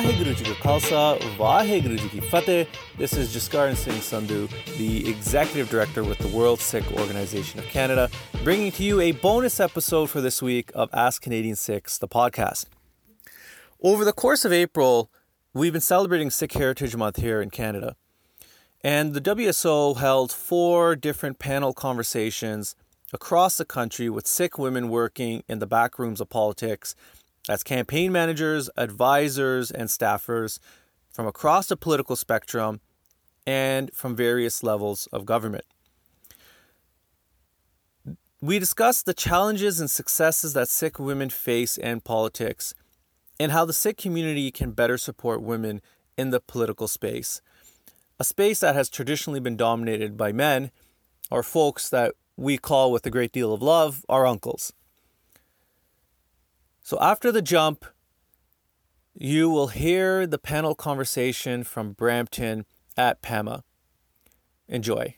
Ka Khalsa, Vaheguru Ji Ki Fateh. This is Jaskaran Singh Sandhu, the Executive Director with the World Sikh Organization of Canada, bringing to you a bonus episode for this week of Ask Canadian Sikhs, the podcast. Over the course of April, we've been celebrating Sikh Heritage Month here in Canada. And the WSO held four different panel conversations across the country with Sikh women working in the back rooms of politics as campaign managers, advisors, and staffers from across the political spectrum and from various levels of government. We discussed the challenges and successes that Sikh women face in politics and how the Sikh community can better support women in the political space, a space that has traditionally been dominated by men or folks that we call with a great deal of love our uncles. So after the jump, you will hear the panel conversation from Brampton at PAMA. Enjoy.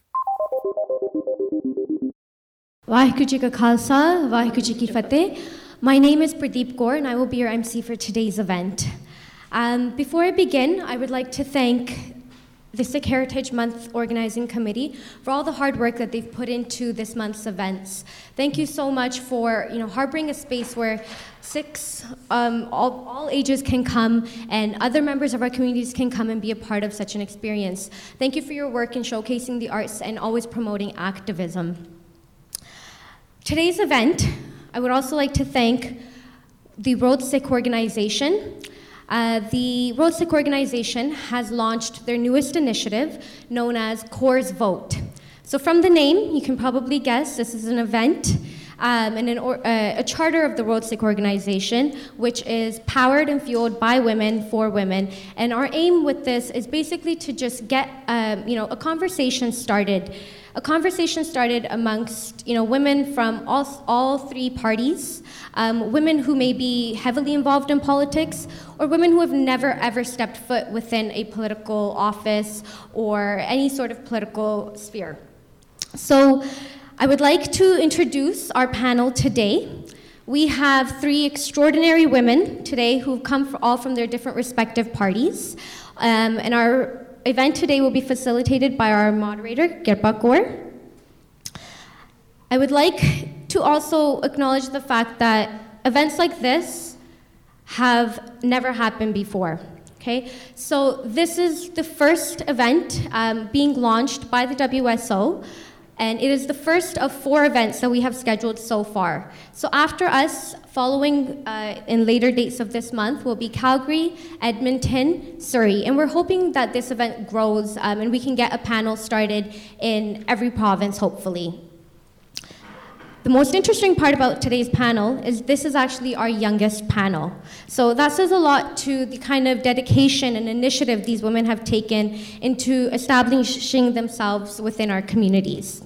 My name is Pradeep Kaur and I will be your MC for today's event. Um, before I begin, I would like to thank the Sikh Heritage Month Organizing Committee for all the hard work that they've put into this month's events. Thank you so much for you know harboring a space where Sikhs, um, all, all ages can come and other members of our communities can come and be a part of such an experience. Thank you for your work in showcasing the arts and always promoting activism. Today's event, I would also like to thank the World Sikh Organization, uh, the World Sikh Organization has launched their newest initiative known as Kaur's Vote. So, from the name, you can probably guess this is an event um, and an or, uh, a charter of the World Sikh Organization, which is powered and fueled by women for women. And our aim with this is basically to just get um, you know, a conversation started a conversation started amongst you know, women from all, all three parties, um, women who may be heavily involved in politics, or women who have never ever stepped foot within a political office or any sort of political sphere. So I would like to introduce our panel today. We have three extraordinary women today who've come all from their different respective parties. Um, and our event today will be facilitated by our moderator, Kirpa Kaur. I would like to also acknowledge the fact that events like this have never happened before. Okay, so this is the first event um, being launched by the WSO and it is the first of four events that we have scheduled so far. So after us, following uh, in later dates of this month, will be Calgary, Edmonton, Surrey, and we're hoping that this event grows um, and we can get a panel started in every province, hopefully. The most interesting part about today's panel is this is actually our youngest panel. So that says a lot to the kind of dedication and initiative these women have taken into establishing themselves within our communities.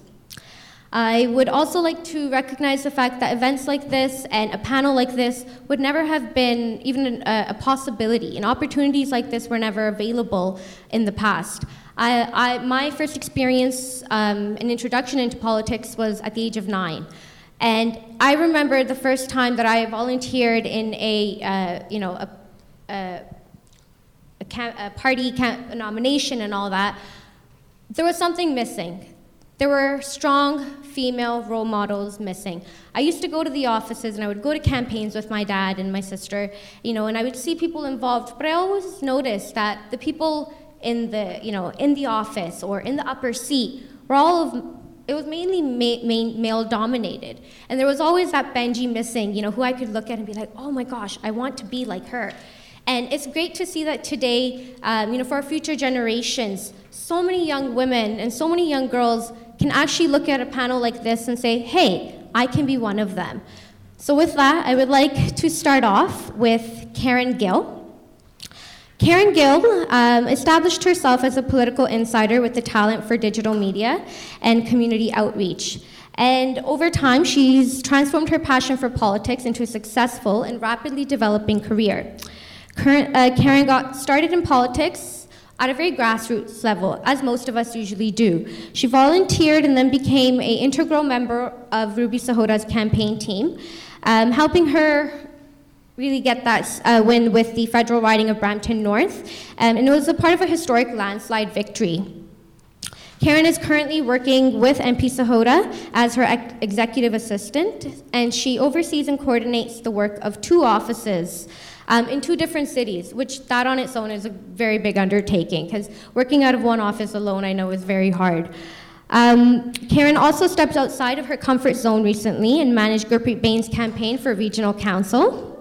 I would also like to recognize the fact that events like this and a panel like this would never have been even a, a possibility, and opportunities like this were never available in the past. I, I, my first experience, um, an introduction into politics, was at the age of nine. And I remember the first time that I volunteered in a, uh, you know, a, a, a, a party nomination and all that. There was something missing. There were strong female role models missing. I used to go to the offices and I would go to campaigns with my dad and my sister, you know, and I would see people involved, but I always noticed that the people in the, you know, in the office or in the upper seat were all of it was mainly ma- ma- male dominated. And there was always that Benji missing, you know, who I could look at and be like, oh my gosh, I want to be like her. And it's great to see that today, um, you know, for our future generations, so many young women and so many young girls can actually look at a panel like this and say, hey, I can be one of them. So, with that, I would like to start off with Karen Gill. Karen Gill um, established herself as a political insider with the talent for digital media and community outreach. And over time, she's transformed her passion for politics into a successful and rapidly developing career. Current, uh, Karen got started in politics at a very grassroots level, as most of us usually do. She volunteered and then became an integral member of Ruby Sahota's campaign team, um, helping her really get that uh, win with the federal riding of Brampton North, um, and it was a part of a historic landslide victory. Karen is currently working with MP Sahota as her ex- executive assistant, and she oversees and coordinates the work of two offices um, in two different cities, which that on its own is a very big undertaking, because working out of one office alone I know is very hard. Um, Karen also stepped outside of her comfort zone recently and managed Gurpreet Bains' campaign for regional council.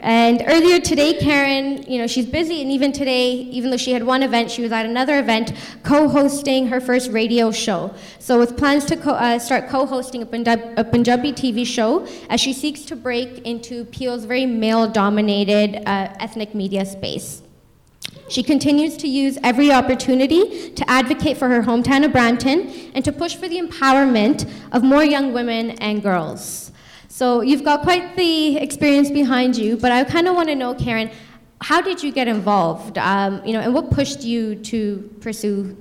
And earlier today, Karen, you know, she's busy, and even today, even though she had one event, she was at another event co-hosting her first radio show. So, with plans to co- uh, start co-hosting a, Punjab- a, Punjabi TV show, as she seeks to break into Peel's very male-dominated uh, ethnic media space. She continues to use every opportunity to advocate for her hometown of Brampton and to push for the empowerment of more young women and girls. So you've got quite the experience behind you, but I kind of want to know, Karen, how did you get involved? Um, you know, and what pushed you to pursue?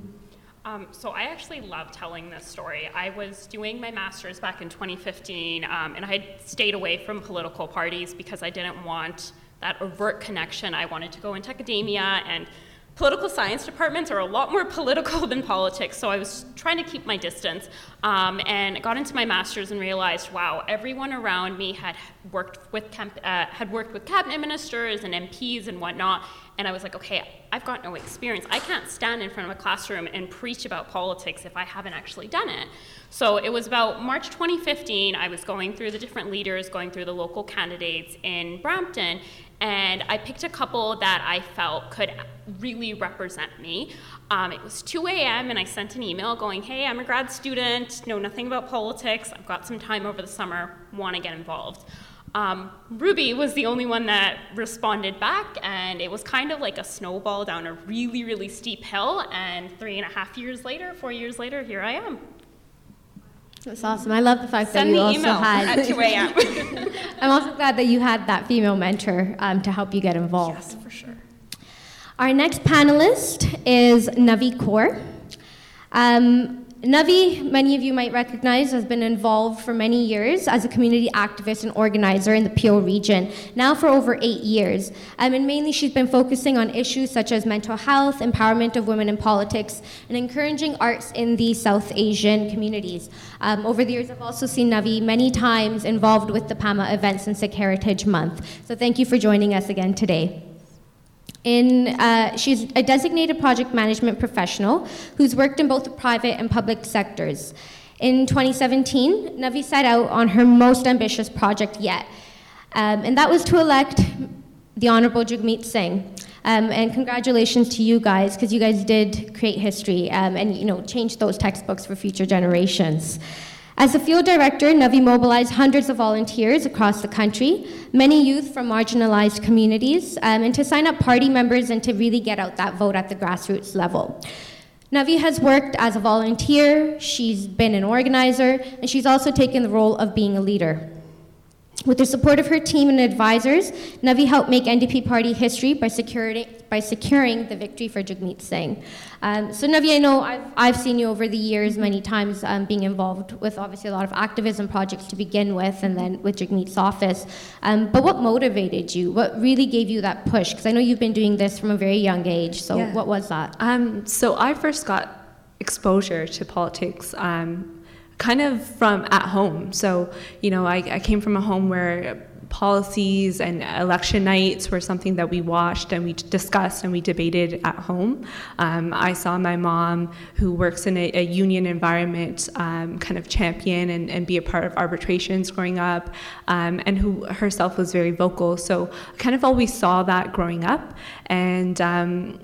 Um, so I actually love telling this story. I was doing my master's back in 2015, um, and I had stayed away from political parties because I didn't want that overt connection. I wanted to go into academia, and political science departments are a lot more political than politics, so I was trying to keep my distance. Um, and got into my master's and realized, wow, everyone around me had worked with uh, had worked with cabinet ministers and MPs and whatnot. And I was like, okay, I've got no experience. I can't stand in front of a classroom and preach about politics if I haven't actually done it. So it was about March 2015. I was going through the different leaders, going through the local candidates in Brampton, and I picked a couple that I felt could really represent me. Um, it was 2 a.m., and I sent an email going, Hey, I'm a grad student, know nothing about politics, I've got some time over the summer, want to get involved. Um, Ruby was the only one that responded back, and it was kind of like a snowball down a really, really steep hill. And three and a half years later, four years later, here I am. That's awesome. I love the fact Send that you also email had. at 2 a.m. I'm also glad that you had that female mentor um, to help you get involved. yes, for sure. Our next panelist is Navi Kaur. Um, Navi, many of you might recognize, has been involved for many years as a community activist and organizer in the Peel region, now for over eight years. Um, and mainly she's been focusing on issues such as mental health, empowerment of women in politics, and encouraging arts in the South Asian communities. Um, over the years, I've also seen Navi many times involved with the PAMA events and Sikh Heritage Month. So thank you for joining us again today. In, uh, she's a designated project management professional who's worked in both the private and public sectors. In 2017, Navi set out on her most ambitious project yet, um, and that was to elect the Honorable Jagmeet Singh. Um, and congratulations to you guys, because you guys did create history um, and you know change those textbooks for future generations. As a field director, Navi mobilized hundreds of volunteers across the country, many youth from marginalized communities, um, and to sign up party members and to really get out that vote at the grassroots level. Navi has worked as a volunteer, she's been an organizer, and she's also taken the role of being a leader. With the support of her team and advisors, Navi helped make NDP party history by securing, by securing the victory for Jagmeet Singh. Um, so, Navi, I know I've, I've seen you over the years many times um, being involved with obviously a lot of activism projects to begin with, and then with Jagmeet's office. Um, but what motivated you? What really gave you that push? Because I know you've been doing this from a very young age. So, Yeah. what was that? Um, so I first got exposure to politics um, kind of from at home. So, you know, I, I came from a home where policies and election nights were something that we watched and we discussed and we debated at home. Um, I saw my mom, who works in a, a union environment, um, kind of champion and, and be a part of arbitrations growing up, um, and who herself was very vocal. So I kind of always saw that growing up. And um,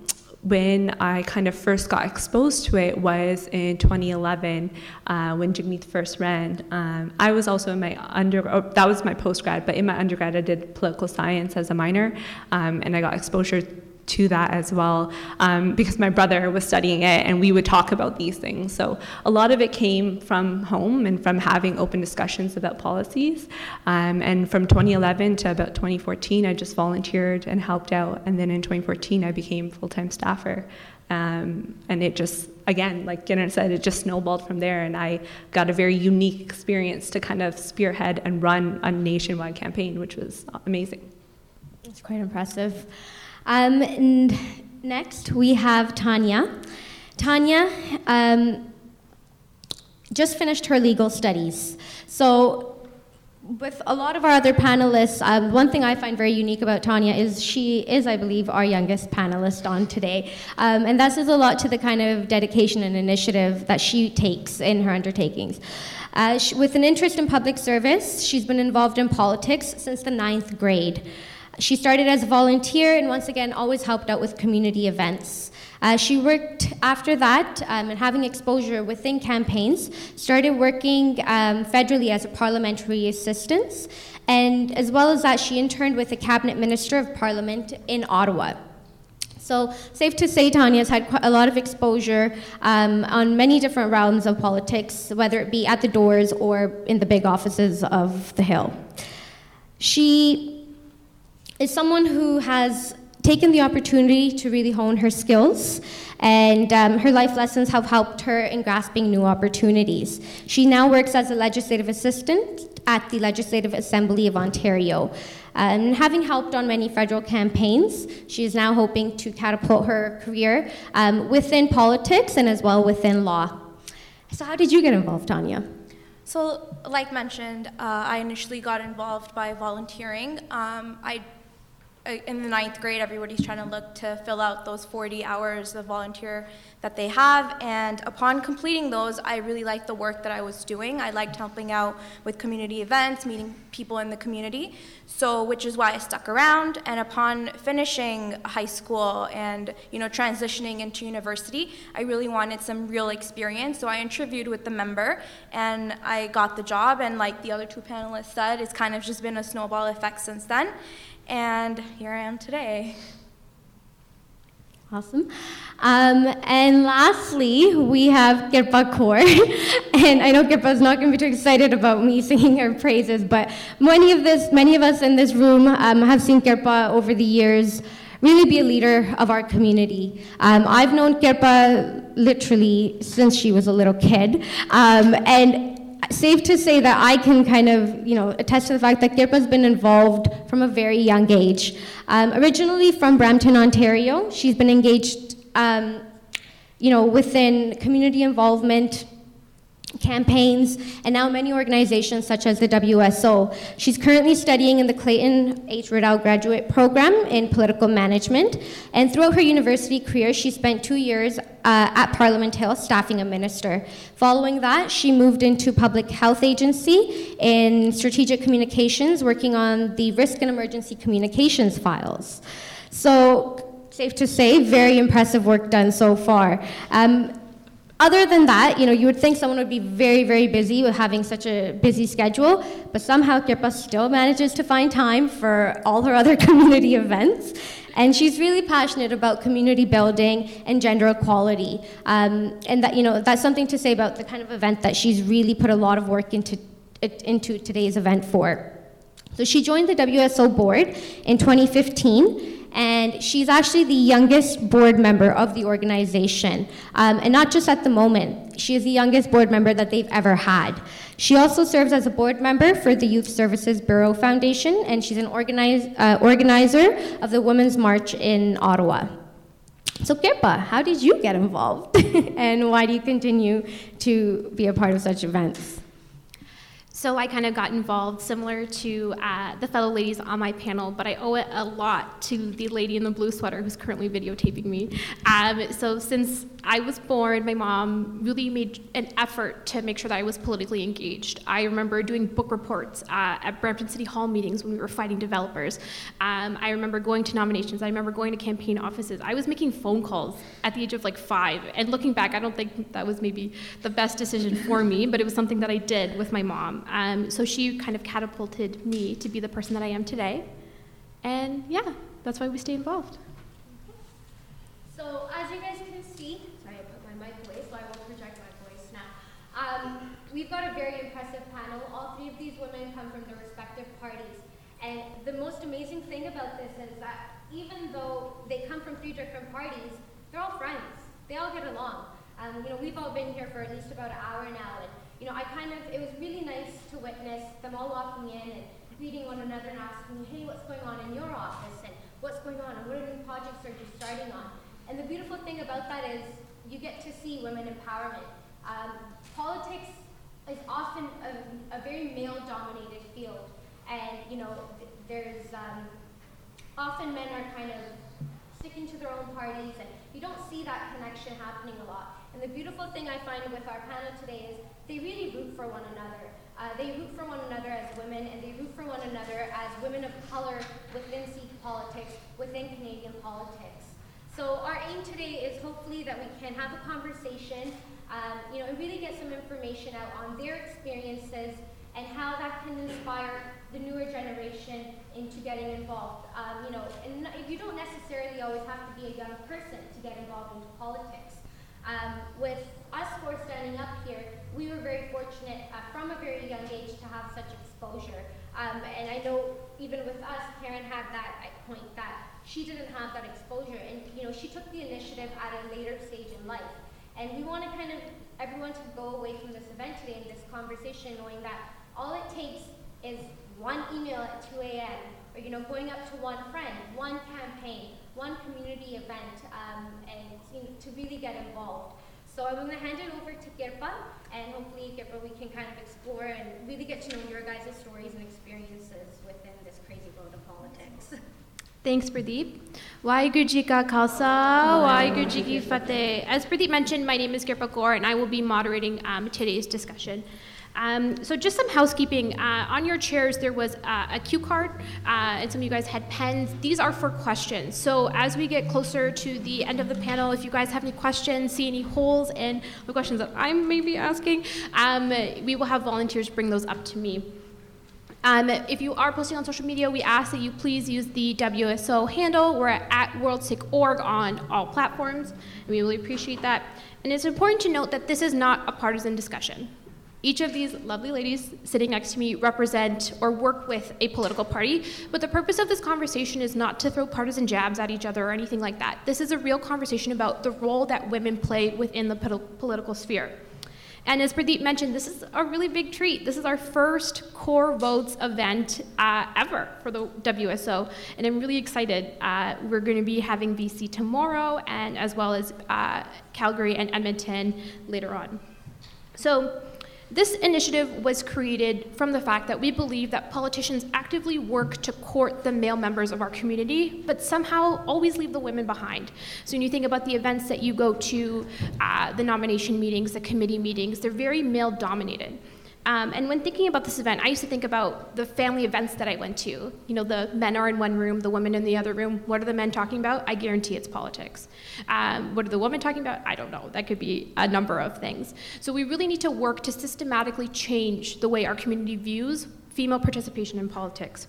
when I kind of first got exposed to it was in 2011 uh, when Jagmeet first ran. Um, I was also in my under, oh, that was my post grad, but in my undergrad I did political science as a minor, um, and I got exposure to that as well um, because my brother was studying it and we would talk about these things. So a lot of it came from home and from having open discussions about policies. Um, and from 2011 to about 2014, I just volunteered and helped out. And then in 2014, I became full time staffer. Um, and it just again, like Jenna said, it just snowballed from there, and I got a very unique experience to kind of spearhead and run a nationwide campaign, which was amazing. It's quite impressive. Um, and next, we have Tanya. Tanya um, just finished her legal studies. So with a lot of our other panelists, um, one thing I find very unique about Tanya is she is, I believe, our youngest panelist on today. Um, and that says a lot to the kind of dedication and initiative that she takes in her undertakings. Uh, she, with an interest in public service, she's been involved in politics since the ninth grade. She started as a volunteer and once again always helped out with community events. Uh, she worked after that um, and having exposure within campaigns, started working um, federally as a parliamentary assistant, and as well as that, she interned with the cabinet minister of parliament in Ottawa. So, safe to say, Tanya's had a lot of exposure um, on many different realms of politics, whether it be at the doors or in the big offices of the Hill. She is someone who has taken the opportunity to really hone her skills, and um, her life lessons have helped her in grasping new opportunities. She now works as a legislative assistant at the Legislative Assembly of Ontario. And having helped on many federal campaigns, she is now hoping to catapult her career um, within politics and as well within law. So, how did you get involved, Tanya? So, like mentioned, uh, I initially got involved by volunteering. Um, I Uh, in the ninth grade, everybody's trying to look to fill out those 40 hours of volunteer that they have. And upon completing those, I really liked the work that I was doing. I liked helping out with community events, meeting people in the community. So, which is why I stuck around. And upon finishing high school and you know transitioning into university, I really wanted some real experience. So I interviewed with the member, and I got the job. And like the other two panelists said, it's kind of just been a snowball effect since then and here I am today. Awesome. Um, and lastly, we have Kirpa Kaur. and I know Kirpa is not going to be too excited about me singing her praises, but many of, this, many of us in this room um, have seen Kirpa over the years really be a leader of our community. Um, I've known Kirpa literally since she was a little kid. Um, and safe to say that I can kind of, you know, attest to the fact that Kirpa's been involved from a very young age. Um, originally from Brampton, Ontario, she's been engaged, um, you know, within community involvement, campaigns, and now many organizations such as the WSO. She's currently studying in the Clayton H. Riddell Graduate Program in Political Management, and throughout her university career, she spent two years uh, at Parliament Hill staffing a minister. Following that, she moved into Public Health Agency in Strategic Communications, working on the Risk and Emergency Communications files. So, safe to say, very impressive work done so far. Um, other than that, you know, you would think someone would be very, very busy with having such a busy schedule, but somehow Kirpa still manages to find time for all her other community events. And she's really passionate about community building and gender equality. Um, and that, you know, that's something to say about the kind of event that she's really put a lot of work into, into today's event for. So she joined the WSO board in 2015 and she's actually the youngest board member of the organization. Um, and not just at the moment, she is the youngest board member that they've ever had. She also serves as a board member for the Youth Services Bureau Foundation, and she's an organize, uh, organizer of the Women's March in Ottawa. So, Kirpa, how did you get involved? and why do you continue to be a part of such events? So I kind of got involved, similar to uh, the fellow ladies on my panel, but I owe it a lot to the lady in the blue sweater who's currently videotaping me. Um, so since I was born, my mom really made an effort to make sure that I was politically engaged. I remember doing book reports uh, at Brampton City Hall meetings when we were fighting developers. Um, I remember going to nominations. I remember going to campaign offices. I was making phone calls at the age of like five. And looking back, I don't think that was maybe the best decision for me, but it was something that I did with my mom. Um, so she kind of catapulted me to be the person that I am today. And yeah, that's why we stay involved. So as you guys can see, sorry, I put my mic away, so I will project my voice now. Um, we've got a very impressive panel. All three of these women come from their respective parties. And the most amazing thing about this is that even though they come from three different parties, they're all friends. They all get along. Um, you know, we've all been here for at least about an hour now, and you know, I kind of, it was really nice to witness them all walking in and greeting one another and asking, hey, what's going on in your office, and what's going on, and what are new projects are you starting on? And the beautiful thing about that is you get to see women empowerment. Um, politics is often a, a very male-dominated field, and you know, th- there's um, often men are kind of sticking to their own parties, and you don't see that connection happening a lot. And the beautiful thing I find with our panel today is they really root for one another. Uh, they root for one another as women, and they root for one another as women of color within Sikh politics, within Canadian politics. So our aim today is hopefully that we can have a conversation, um, you know, and really get some information out on their experiences and how that can inspire the newer generation into getting involved. Um, you know, and you don't necessarily always have to be a young person to get involved into politics. Um, with us four standing up here, we were very fortunate uh, from a very young age to have such exposure. Um, and I know even with us, Karen had that point that she didn't have that exposure, and you know she took the initiative at a later stage in life. And we want to kind of everyone to go away from this event today and this conversation knowing that all it takes is one email at 2 a.m. or you know going up to one friend, one campaign, one community event, um, and you know, to really get involved. So I'm going to hand it over to Kirpa, and hopefully, Kirpa, we can kind of explore and really get to know your guys' stories and experiences within this crazy world of politics. Thanks, Pradeep. Waheguru Ji Ka Khalsa, Fateh. As Pradeep mentioned, my name is Kirpa Kaur, and I will be moderating um, today's discussion. Um, so just some housekeeping. Uh, on your chairs, there was uh, a cue card, uh, and some of you guys had pens. These are for questions. So as we get closer to the end of the panel, if you guys have any questions, see any holes in the questions that I'm maybe asking, um, we will have volunteers bring those up to me. Um, if you are posting on social media, we ask that you please use the WSO handle. We're at WorldSikh.org on all platforms, and we really appreciate that. And it's important to note that this is not a partisan discussion. Each of these lovely ladies sitting next to me represent or work with a political party, but the purpose of this conversation is not to throw partisan jabs at each other or anything like that. This is a real conversation about the role that women play within the political sphere. And as Pradeep mentioned, this is a really big treat. This is our first Kaur Votes event uh, ever for the WSO, and I'm really excited. Uh, we're going to be having BC tomorrow, and as well as uh, Calgary and Edmonton later on. So, this initiative was created from the fact that we believe that politicians actively work to court the male members of our community, but somehow always leave the women behind. So when you think about the events that you go to, uh, the nomination meetings, the committee meetings, they're very male dominated. Um, and when thinking about this event, I used to think about the family events that I went to. You know, the men are in one room, the women in the other room. What are the men talking about? I guarantee it's politics. Um, what are the women talking about? I don't know. That could be a number of things. So we really need to work to systematically change the way our community views female participation in politics.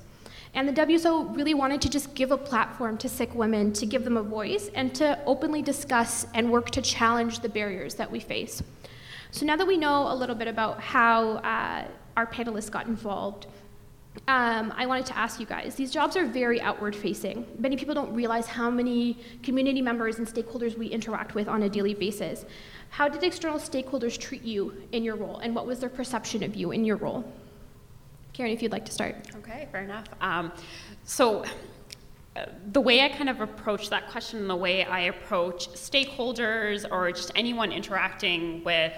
And the WSO really wanted to just give a platform to Sikh women, to give them a voice, and to openly discuss and work to challenge the barriers that we face. So now that we know a little bit about how uh, our panelists got involved, um, I wanted to ask you guys these jobs are very outward facing. Many people don't realize how many community members and stakeholders we interact with on a daily basis. How did external stakeholders treat you in your role, and what was their perception of you in your role? Karen, if you'd like to start. Okay, fair enough. Um, so, uh, the way I kind of approach that question, the way I approach stakeholders or just anyone interacting with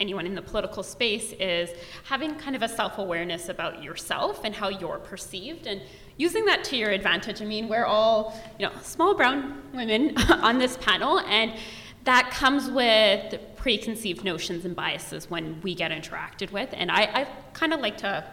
anyone in the political space is having kind of a self-awareness about yourself and how you're perceived and using that to your advantage. I mean, we're all, you know, small brown women on this panel and that comes with preconceived notions and biases when we get interacted with. And I, I kind of like to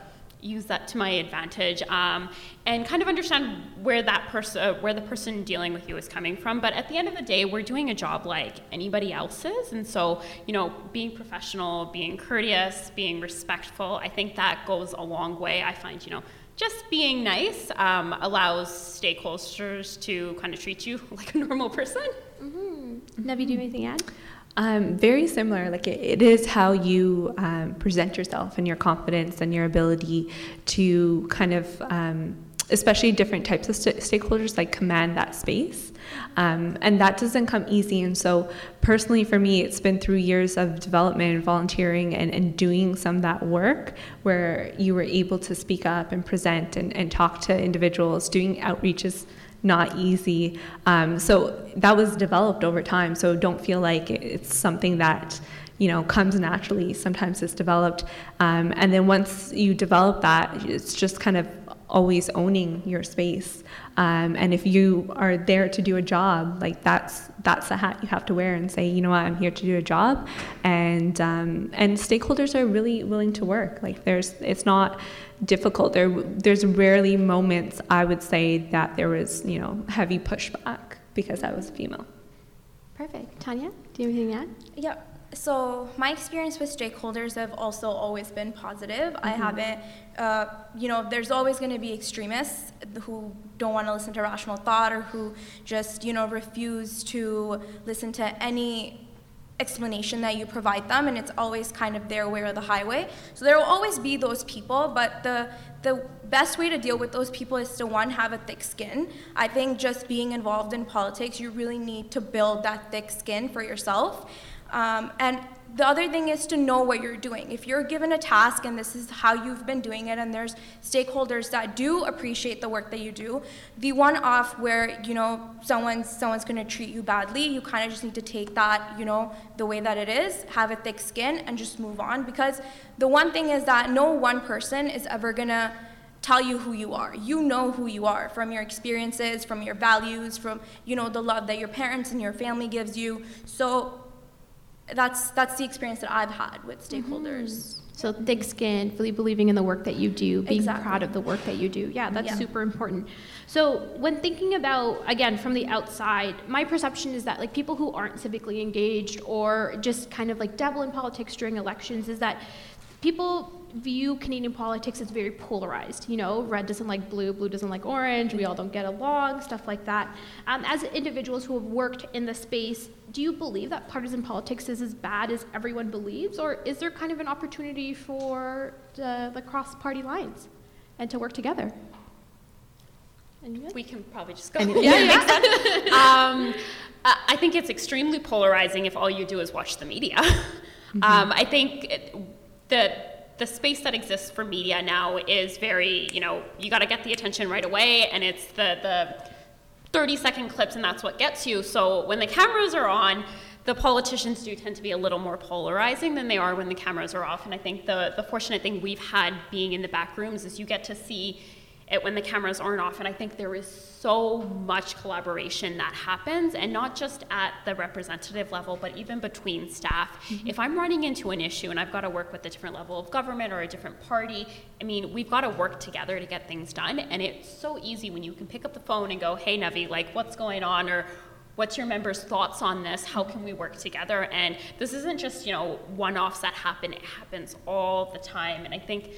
use that to my advantage um, and kind of understand where that person uh, where the person dealing with you is coming from. But at the end of the day we're doing a job like anybody else's. And so you know being professional being courteous being respectful i think that goes a long way i find you know. Just being nice um, allows stakeholders to kind of treat you like a normal person. Mm-hmm. Navi, do you anything add um, very similar. Like it, it is how you um, present yourself and your confidence and your ability to kind of um, especially different types of st- stakeholders like command that space um, and that doesn't come easy and so personally for me it's been through years of development and volunteering and, and doing some of that work where you were able to speak up and present and, and talk to individuals doing outreaches not easy um, so that was developed over time so don't feel like it's something that you know comes naturally sometimes it's developed um, and then once you develop that it's just kind of always owning your space. Um, and if you are there to do a job, like that's that's the hat you have to wear and say, you know what, I'm here to do a job. And um, and stakeholders are really willing to work. Like there's, it's not difficult. There there's rarely moments I would say that there was you know heavy pushback because I was female. Perfect. Tanya, do you have anything to add? Yeah. So my experience with stakeholders have also always been positive. Mm-hmm. I haven't, uh, you know, there's always going to be extremists who don't want to listen to rational thought or who just, you know, refuse to listen to any explanation that you provide them and it's always kind of their way or the highway. So there will always be those people but the the best way to deal with those people is to one have a thick skin. I think just being involved in politics you really need to build that thick skin for yourself. Um, and the other thing is to know what you're doing. If you're given a task and this is how you've been doing it, and there's stakeholders that do appreciate the work that you do, the one off where you know someone's someone's going to treat you badly, you kind of just need to take that you know the way that it is, have a thick skin, and just move on. Because the one thing is that no one person is ever gonna tell you who you are. You know who you are from your experiences, from your values, from you know the love that your parents and your family gives you. So that's that's the experience that I've had with stakeholders. Mm-hmm. So thick skin, really believing in the work that you do, being exactly. proud of the work that you do. Yeah, that's yeah. super important. So when thinking about again from the outside, my perception is that like people who aren't civically engaged or just kind of like dabble in politics during elections is that people view Canadian politics as very polarized. You know, red doesn't like blue, blue doesn't like orange, we all don't get along, stuff like that. Um, as individuals who have worked in the space, do you believe that partisan politics is as bad as everyone believes, or is there kind of an opportunity for the, the cross party lines and to work together? We can probably just go. yeah, yeah. um, I think it's extremely polarizing if all you do is watch the media. Mm-hmm. Um, I think it, that the space that exists for media now is very, you know, you got to get the attention right away, and it's the the 30 second clips, and that's what gets you. So when the cameras are on, the politicians do tend to be a little more polarizing than they are when the cameras are off. And I think the the fortunate thing we've had being in the back rooms is you get to see it when the cameras aren't off. And I think there is so much collaboration that happens, and not just at the representative level, but even between staff. Mm-hmm. If I'm running into an issue and I've got to work with a different level of government or a different party, I mean, we've got to work together to get things done. And it's so easy when you can pick up the phone and go, hey, Navi, like, what's going on? Or what's your members' thoughts on this? How can we work together? And this isn't just, you know, one offs that happen, it happens all the time. And I think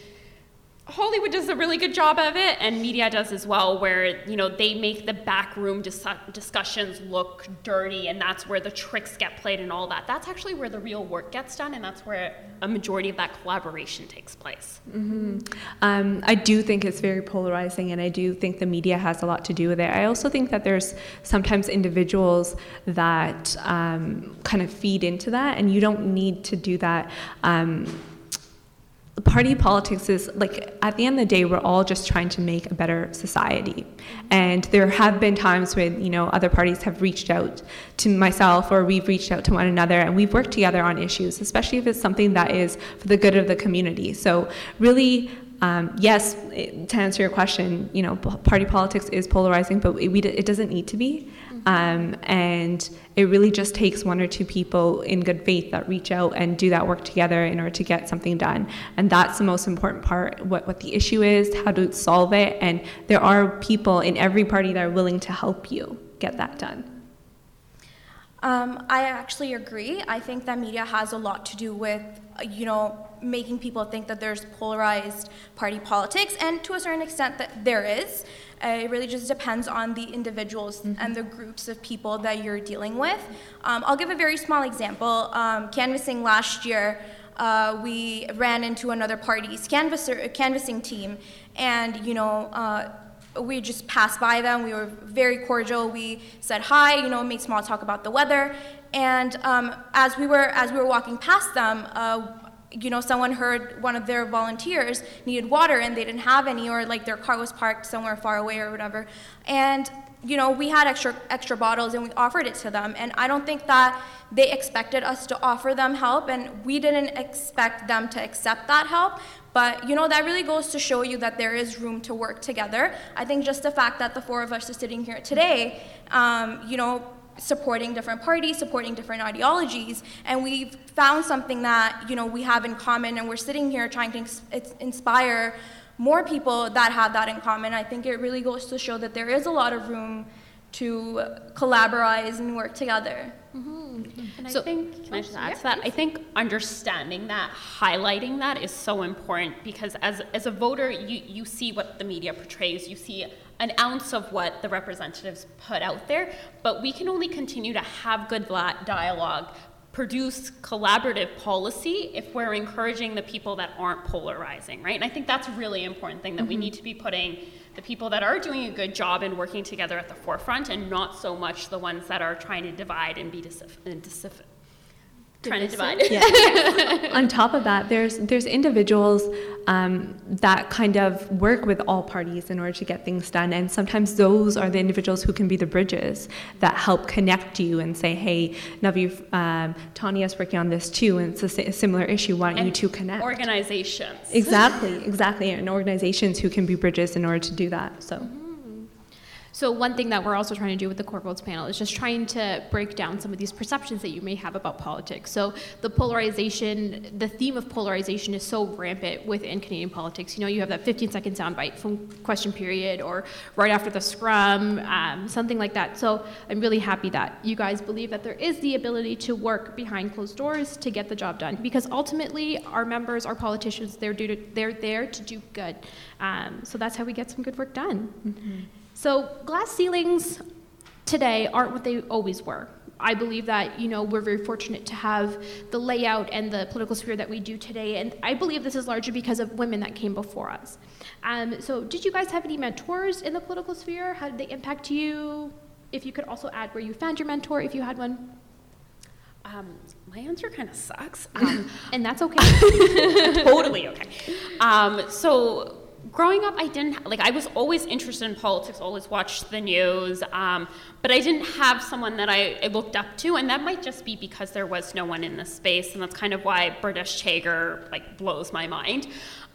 Hollywood does a really good job of it, and media does as well, where you know they make the backroom dis- discussions look dirty, and that's where the tricks get played and all that. That's actually where the real work gets done, and that's where a majority of that collaboration takes place. Mm-hmm. Um, I do think it's very polarizing, and I do think the media has a lot to do with it. I also think that there's sometimes individuals that um, kind of feed into that, and you don't need to do that. Um, party politics is like at the end of the day we're all just trying to make a better society and there have been times when you know other parties have reached out to myself or we've reached out to one another and we've worked together on issues especially if it's something that is for the good of the community so really um, yes, to answer your question, you know, party politics is polarizing, but we, it doesn't need to be. Um, and it really just takes one or two people in good faith that reach out and do that work together in order to get something done. And that's the most important part what, what the issue is, how to solve it. And there are people in every party that are willing to help you get that done. Um, I actually agree. I think that media has a lot to do with, you know, making people think that there's polarized party politics, and to a certain extent, that there is. Uh, it really just depends on the individuals mm-hmm. and the groups of people that you're dealing with. Um, I'll give a very small example. Um, canvassing last year, uh, we ran into another party's canvasser, canvassing team, and you know. Uh, we just passed by them. We were very cordial. We said hi, you know, made small talk about the weather. And um, as we were as we were walking past them, uh, you know, someone heard one of their volunteers needed water and they didn't have any, or like their car was parked somewhere far away or whatever. And you know, we had extra extra bottles and we offered it to them. And I don't think that they expected us to offer them help, and we didn't expect them to accept that help. But you know, that really goes to show you that there is room to work together. I think just the fact that the four of us are sitting here today, um, you know, supporting different parties, supporting different ideologies, and we've found something that you know we have in common, and we're sitting here trying to inspire more people that have that in common. I think it really goes to show that there is a lot of room to collaborate and work together. Mm-hmm. And so, I think, can I just add yeah, to that? I think understanding that, highlighting that is so important because as, as a voter, you, you see what the media portrays, you see an ounce of what the representatives put out there, but we can only continue to have good dialogue, produce collaborative policy if we're encouraging the people that aren't polarizing, right? And I think that's a really important thing that mm-hmm. we need to be putting the people that are doing a good job and working together at the forefront and not so much the ones that are trying to divide and be and trying to divide. Yeah. On top of that, there's there's individuals um, that kind of work with all parties in order to get things done, and sometimes those are the individuals who can be the bridges that help connect you and say, "Hey, Navi, um, Tanya's working on this too, and it's a, a similar issue. Why don't and you two connect?" Organizations. Exactly, exactly, and organizations who can be bridges in order to do that. So. Mm-hmm. So one thing that we're also trying to do with the Votes panel is just trying to break down some of these perceptions that you may have about politics. So the polarization, the theme of polarization is so rampant within Canadian politics. You know, you have that 15 second soundbite from question period or right after the scrum, um, something like that. So I'm really happy that you guys believe that there is the ability to work behind closed doors to get the job done because ultimately our members, our politicians, they're, to, they're there to do good. Um, so that's how we get some good work done. Mm-hmm. So glass ceilings today aren't what they always were. I believe that you know we're very fortunate to have the layout and the political sphere that we do today, and I believe this is largely because of women that came before us. Um, so, did you guys have any mentors in the political sphere? How did they impact you? If you could also add where you found your mentor, if you had one. Um, my answer kind of sucks, um, and that's okay. totally okay. Um, so growing up, I didn't like. I was always interested in politics. Always watched the news, um, but I didn't have someone that I, I, looked up to, and that might just be because there was no one in this space, and that's kind of why Bardish Chagger like blows my mind.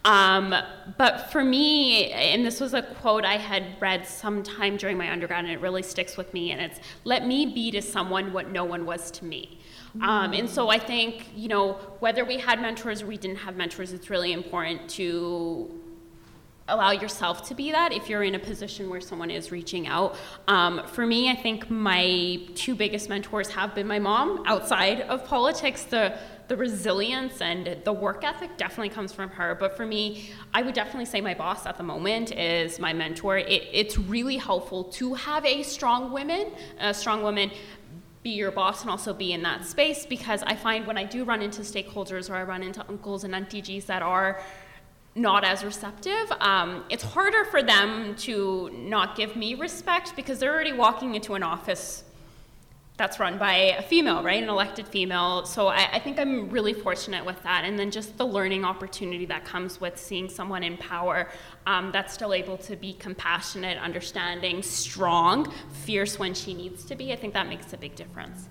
Um, but for me, and this was a quote I had read sometime during my undergrad, and it really sticks with me, and it's "Let me be to someone what no one was to me." Um, and so I think, you know, whether we had mentors or we didn't have mentors, it's really important to allow yourself to be that if you're in a position where someone is reaching out. Um, for me, I think my two biggest mentors have been my mom outside of politics. The the resilience and the work ethic definitely comes from her. But for me, I would definitely say my boss at the moment is my mentor. It, it's really helpful to have a strong woman, a strong woman be your boss and also be in that space because I find when I do run into stakeholders or I run into uncles and aunties that are not as receptive. Um, it's harder for them to not give me respect because they're already walking into an office that's run by a female, right? An elected female. So I, I, think I'm really fortunate with that. And then just the learning opportunity that comes with seeing someone in power um, that's still able to be compassionate, understanding, strong, fierce when she needs to be. I think that makes a big difference.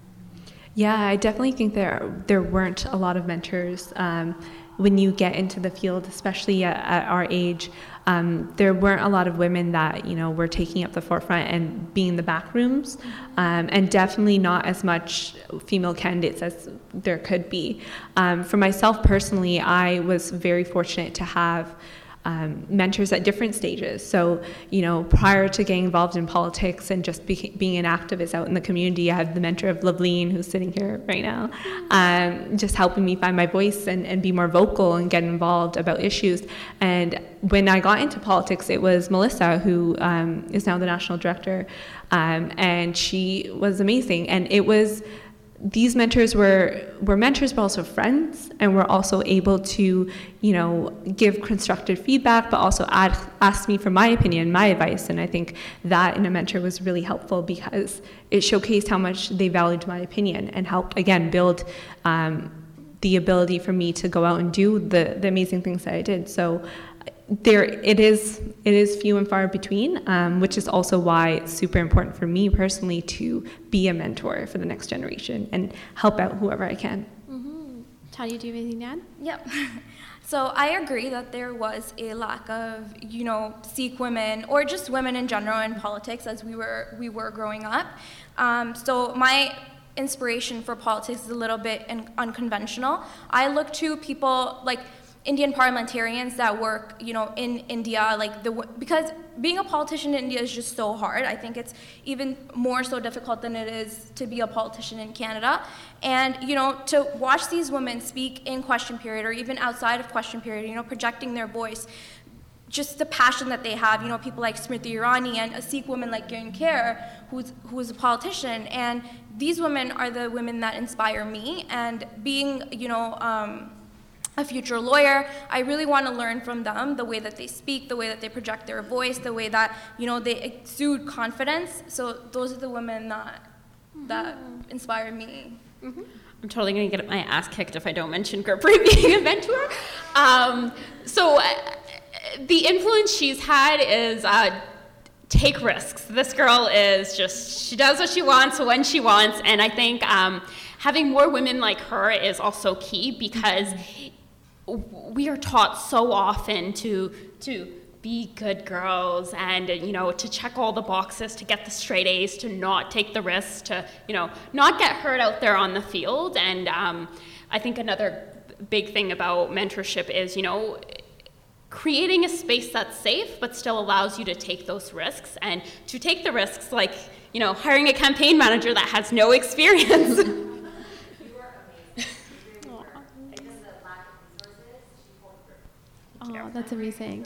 Yeah, I definitely think there there weren't a lot of mentors. Um, when you get into the field, especially at, at our age, um, there weren't a lot of women that you know were taking up the forefront and being in the back rooms, um, and definitely not as much female candidates as there could be. Um, for myself personally, I was very fortunate to have um, mentors at different stages. So, you know, prior to getting involved in politics and just be, being an activist out in the community, I have the mentor of Loveleen, who's sitting here right now, um, just helping me find my voice and, and be more vocal and get involved about issues. And when I got into politics, it was Melissa, who um, is now the national director, um, and she was amazing. And it was these mentors were were mentors but also friends and were also able to you know give constructive feedback but also add, ask me for my opinion my advice. And i think that in a mentor was really helpful because it showcased how much they valued my opinion and helped again build um, the ability for me to go out and do the, the amazing things that i did. So there it is it is few and far between um, which is also why it's super important for me personally to be a mentor for the next generation and help out whoever i can mm-hmm. Tanya, do you have anything to add? Yep. So I agree that there was a lack of, you know, Sikh women or just women in general in politics as we were we were growing up. Um, so my inspiration for politics is a little bit in, unconventional. I look to people like Indian parliamentarians that work, you know, in India, like the because being a politician in India is just so hard. I think it's even more so difficult than it is to be a politician in Canada. And you know, to watch these women speak in question period or even outside of question period, you know, projecting their voice, just the passion that they have. You know, people like Smriti Irani and a Sikh woman like Kirron Kher, who's who's a politician, and these women are the women that inspire me. And being, you know. Um, a future lawyer. I really want to learn from them the way that they speak, the way that they project their voice, the way that you know they exude confidence. So those are the women that that mm-hmm. inspire me. Mm-hmm. I'm totally going to get my ass kicked if I don't mention Gurpreet being a mentor. Um, so uh, the influence she's had is. Uh, take risks. This girl is just, she does what she wants when she wants. And I think um, having more women like her is also key because we are taught so often to to be good girls and you know to check all the boxes to get the straight A's to not take the risks to you know not get hurt out there on the field. And um, I think another big thing about mentorship is you know creating a space that's safe but still allows you to take those risks. And to take the risks like you know hiring a campaign manager that has no experience Oh, that's amazing.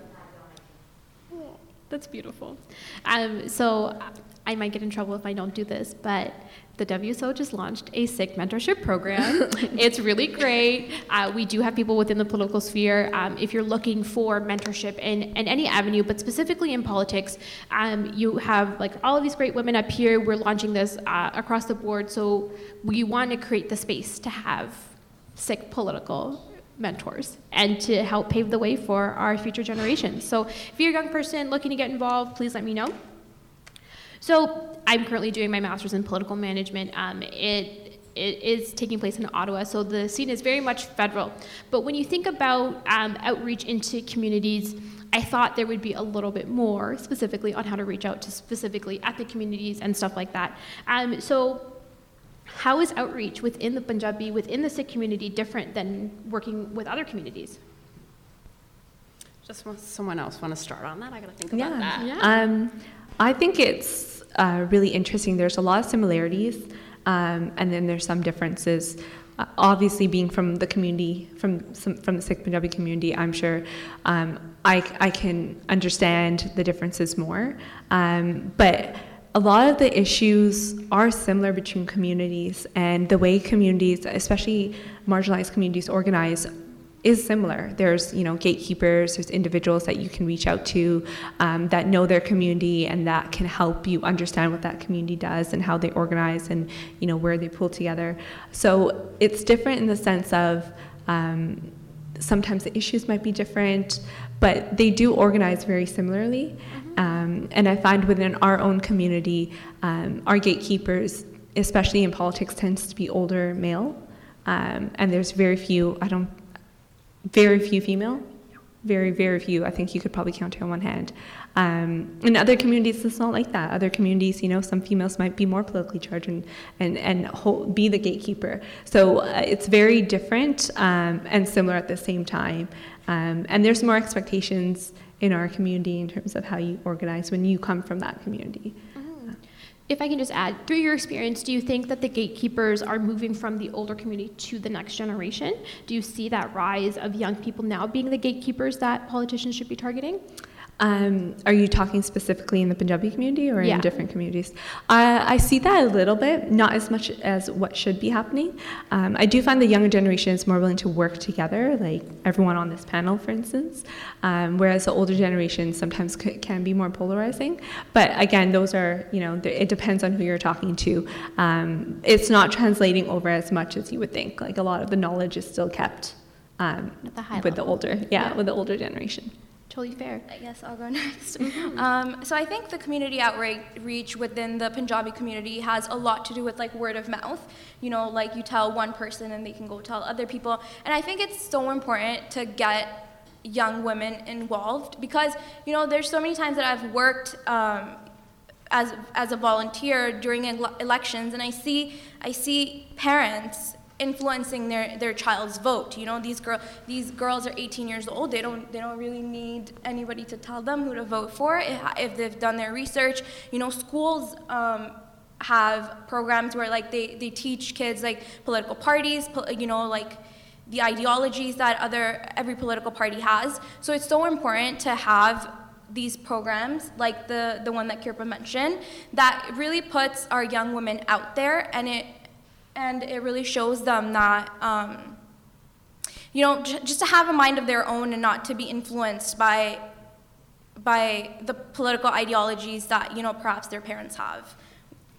That's beautiful. Um, so I might get in trouble if I don't do this, but the WSO just launched a Sikh mentorship program. it's really great. Uh, we do have people within the political sphere. Um, if you're looking for mentorship in, in any avenue, but specifically in politics, um, you have like all of these great women up here. We're launching this uh, across the board. So we want to create the space to have Sikh political mentors and to help pave the way for our future generations. So if you're a young person looking to get involved, please let me know. So I'm currently doing my master's in political management. Um, it it is taking place in Ottawa, so the scene is very much federal. But when you think about um, outreach into communities, I thought there would be a little bit more specifically on how to reach out to specifically ethnic communities and stuff like that. Um, so how is outreach within the Punjabi, within the Sikh community, different than working with other communities? Just someone else want to start on that? I got to think about yeah. that. Yeah. Um, I think it's uh, really interesting. There's a lot of similarities, um, and then there's some differences. Uh, obviously, being from the community, from some, from the Sikh Punjabi community, I'm sure um, I, I can understand the differences more. Um, but a lot of the issues are similar between communities, and the way communities, especially marginalized communities, organize is similar. There's you know gatekeepers, there's individuals that you can reach out to um, that know their community and that can help you understand what that community does and how they organize and you know where they pull together. So it's different in the sense of um, sometimes the issues might be different, but they do organize very similarly. Um, and I find within our own community, um, our gatekeepers, especially in politics, tends to be older male, um, and there's very few. I don't, very few female, very very few. I think you could probably count on one hand. Um, in other communities, it's not like that. Other communities, you know, some females might be more politically charged and and and hold, be the gatekeeper. So uh, it's very different um, and similar at the same time. Um, and there's more expectations in our community in terms of how you organize when you come from that community. Mm-hmm. If I can just add, through your experience, do you think that the gatekeepers are moving from the older community to the next generation? Do you see that rise of young people now being the gatekeepers that politicians should be targeting? Um, are you talking specifically in the Punjabi community or Yeah. in different communities? I I see that a little bit, not as much as what should be happening. Um, I do find the younger generation is more willing to work together, like everyone on this panel, for instance, um, whereas the older generation sometimes c- can be more polarizing. But again, those are, you know, th- it depends on who you're talking to. Um, it's not translating over as much as you would think. Like a lot of the knowledge is still kept um, the with the older, yeah, Yeah. with the older generation. Totally fair. I guess I'll go next. Um, so I think the community outreach within the Punjabi community has a lot to do with like word of mouth. You know, like you tell one person and they can go tell other people. And I think it's so important to get young women involved because you know there's so many times that I've worked. Um, as, as a volunteer during ele- elections, and I see I see parents influencing their, their child's vote. You know, these girl these girls are 18 years old. They don't they don't really need anybody to tell them who to vote for if, if they've done their research. You know, schools. Um, have programs where like they, they teach kids like political parties you know like the ideologies that other every political party has so it's so important to have these programs like the the one that Kirpa mentioned that really puts our young women out there and it and it really shows them that um, you know j- just to have a mind of their own and not to be influenced by by the political ideologies that you know perhaps their parents have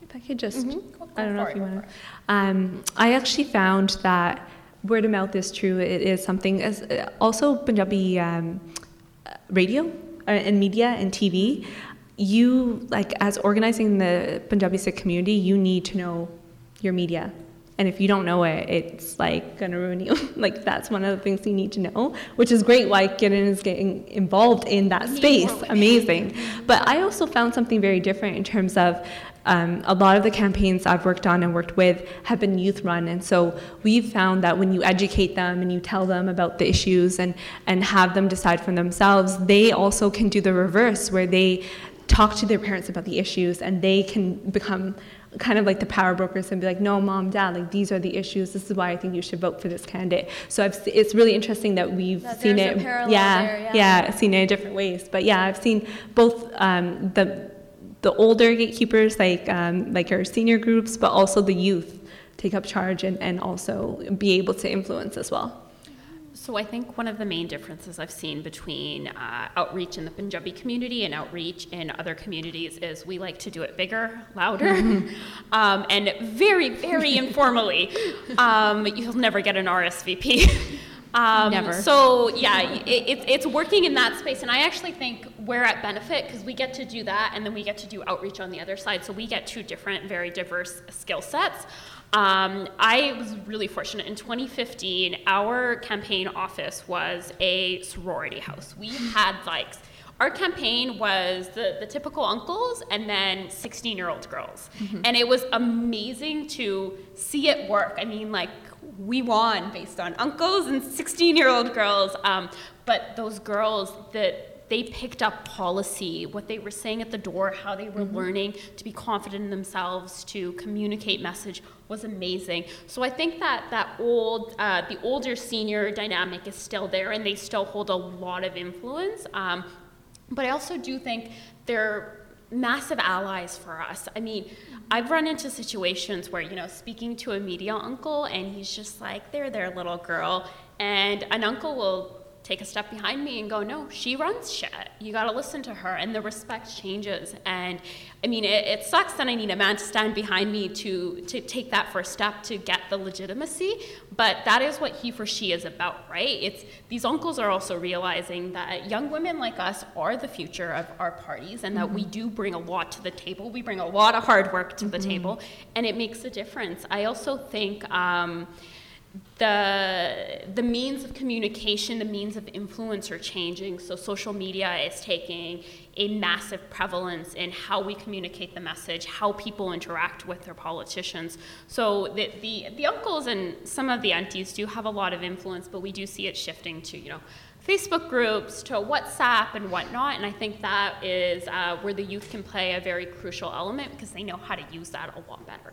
If I could just, Go- I don't know if you want to. Um, I actually found that word of mouth is true. It is something as uh, also Punjabi um, uh, radio uh, and media and TV. You like as organizing the Punjabi Sikh community, you need to know your media. And if you don't know it, it's like gonna ruin you. like that's one of the things you need to know, which is great. Why Gideon is getting involved in that space. Amazing. But I also found something very different in terms of um, a lot of the campaigns I've worked on and worked with have been youth run. And so we've found that when you educate them and you tell them about the issues and, and have them decide for themselves, they also can do the reverse where they talk to their parents about the issues and they can become kind of like the power brokers and be like, no, mom, dad, like these are the issues. This is why I think you should vote for this candidate. So I've, it's really interesting that we've That seen it. yeah, there, yeah. seen it in different ways. But yeah, I've seen both um, the the older gatekeepers, like um, like our senior groups, but also the youth take up charge and, and also be able to influence as well. So I think one of the main differences I've seen between uh, outreach in the Punjabi community and outreach in other communities is we like to do it bigger, louder, um, and very, very informally. Um, you'll never get an RSVP. Um, Never. So yeah, it, it's it's working in that space, and I actually think we're at benefit because we get to do that, and then we get to do outreach on the other side. So we get two different, very diverse skill sets. Um, I was really fortunate. In 2015, our campaign office was a sorority house. We had like, our campaign was the, the typical uncles and then 16 year old girls. And it was amazing to see it work. I mean, like, we won based on uncles and 16 year old girls. Um, but those girls that they picked up policy, what they were saying at the door, how they were learning to be confident in themselves, to communicate message was amazing. So I think that that old, uh, the older senior dynamic is still there, and they still hold a lot of influence. Um, but I also do think they're massive allies for us. I mean, I've run into situations where, you know, speaking to a media uncle and he's just like, they're their little girl. And an uncle will take a step behind me and go, no, she runs shit. You got to listen to her. And the respect changes. And I mean, it, it sucks that I need a man to stand behind me to, to take that first step to get the legitimacy. But that is what HeForShe is about, right? It's these uncles are also realizing that young women like us are the future of our parties and that we do bring a lot to the table. We bring a lot of hard work to the table, and it makes a difference. I also think. Um, the the means of communication, the means of influence are changing. So social media is taking a massive prevalence in how we communicate the message, how people interact with their politicians. So the the, the uncles and some of the aunties do have a lot of influence, but we do see it shifting to you know. Facebook groups to WhatsApp and whatnot, and I think that is uh, where the youth can play a very crucial element because they know how to use that a lot better.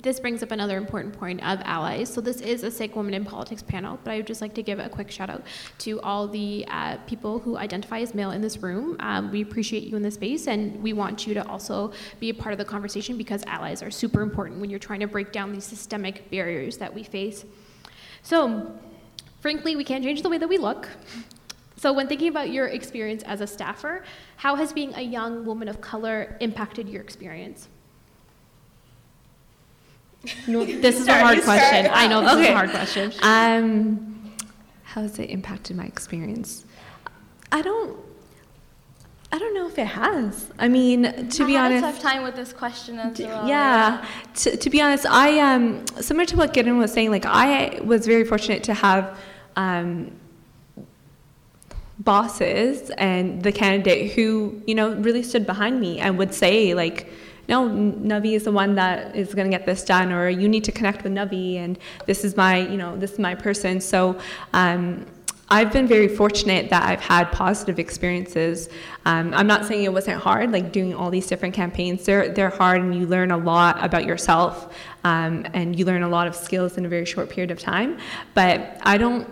This brings up another important point of allies. So this is a Sikh Women in Politics panel, but I would just like to give a quick shout out to all the uh, people who identify as male in this room. Um, we appreciate you in this space, and we want you to also be a part of the conversation because allies are super important when you're trying to break down these systemic barriers that we face. So, frankly, we can't change the way that we look. So, when thinking about your experience as a staffer, how has being a young woman of color impacted your experience? No, this is a hard question. I know this is a hard question. Um, how has it impacted my experience? I don't. I don't know if it has. I mean, to I be had honest, a tough time with this question as D- well. yeah. To, to be honest, I um similar to what Gideon was saying. Like I was very fortunate to have um, bosses and the candidate who you know really stood behind me and would say like. No, Navi is the one that is going to get this done, or you need to connect with Navi, and this is my, you know, this is my person. So, um, I've been very fortunate that I've had positive experiences. Um, I'm not saying it wasn't hard, like doing all these different campaigns. They're, they're hard, and you learn a lot about yourself, um, and you learn a lot of skills in a very short period of time. But I don't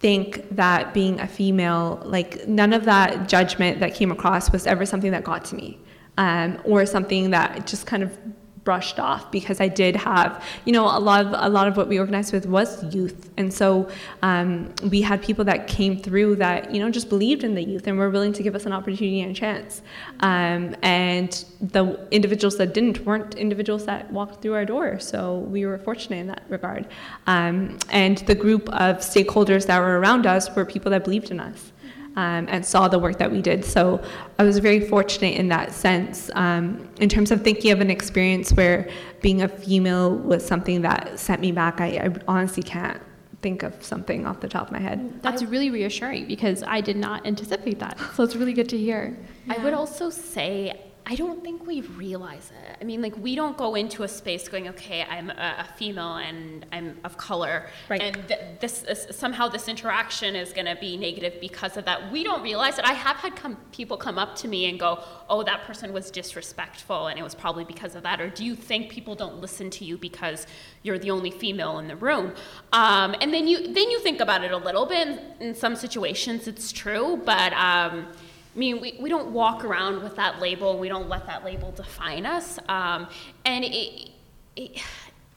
think that being a female, like none of that judgment that came across was ever something that got to me, um, or something that just kind of brushed off because I did have, you know, a lot of a lot of what we organized with was youth, and so um, we had people that came through that you know just believed in the youth and were willing to give us an opportunity and a chance. Um, and the individuals that didn't weren't individuals that walked through our door, so we were fortunate in that regard. Um, and the group of stakeholders that were around us were people that believed in us um, and saw the work that we did. So I was very fortunate in that sense. Um, in terms of thinking of an experience where being a female was something that set me back, I, I honestly can't think of something off the top of my head. That's really reassuring because I did not anticipate that. So it's really good to hear. I would also say I don't think we realize it. I mean, like we don't go into a space going, okay, I'm a, female and I'm of color, Right. and th- this is, somehow this interaction is going to be negative because of that. We don't realize it. I have had come, people come up to me and go, oh, that person was disrespectful, and it was probably because of that. Or do you think people don't listen to you because you're the only female in the room? Um, and then you then you think about it a little bit. In, in some situations, it's true, but. Um, I mean, we, we don't walk around with that label. We don't let that label define us. Um, and it, it,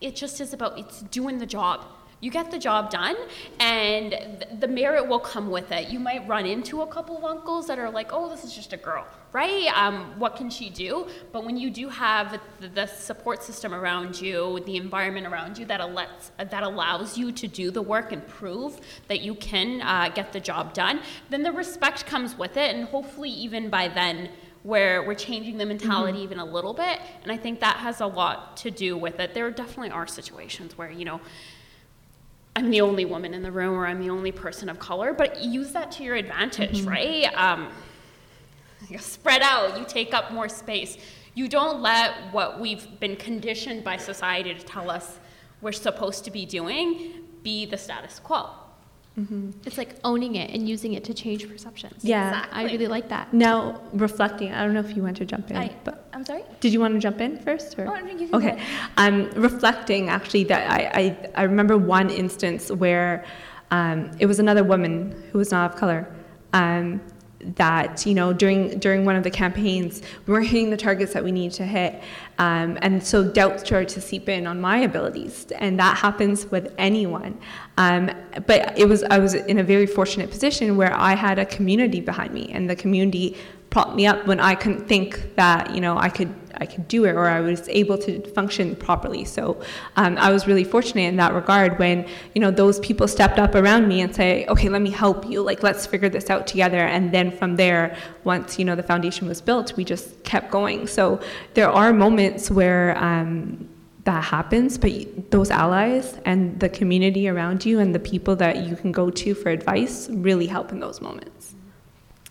it just is about, it's doing the job. You get the job done, and th- the merit will come with it. You might run into a couple of uncles that are like, oh, this is just a girl, right? Um, what can she do? But when you do have the, the support system around you, the environment around you that, lets, that allows you to do the work and prove that you can uh, get the job done, then the respect comes with it, and hopefully, even by then, where we're changing the mentality even a little bit. And I think that has a lot to do with it. There definitely are situations where, you know, I'm the only woman in the room or I'm the only person of color, but use that to your advantage, right? Um, you spread out, you take up more space. You don't let what we've been conditioned by society to tell us we're supposed to be doing be the status quo. It's like owning it and using it to change perceptions. Yeah. I really like that. Now, reflecting, I don't know if you want to jump in, I, but I'm sorry? did you want to jump in first? Or? Oh, no, you can okay. go Um, reflecting, actually, that I, I, I remember one instance where um, it was another woman who was not of color. Um, that you know during during one of the campaigns we weren't hitting the targets that we need to hit. Um, and so doubt started to seep in on my abilities and that happens with anyone. Um, but it was i was in a very fortunate position where i had a community behind me and the community propped me up when i couldn't think that you know i could i could do it or i was able to function properly. So um, i was really fortunate in that regard when you know those people stepped up around me and say okay let me help you. Like let's figure this out together. And then from there once you know the foundation was built we just kept going. So there are moments where um, that happens but those allies and the community around you and the people that you can go to for advice really help in those moments.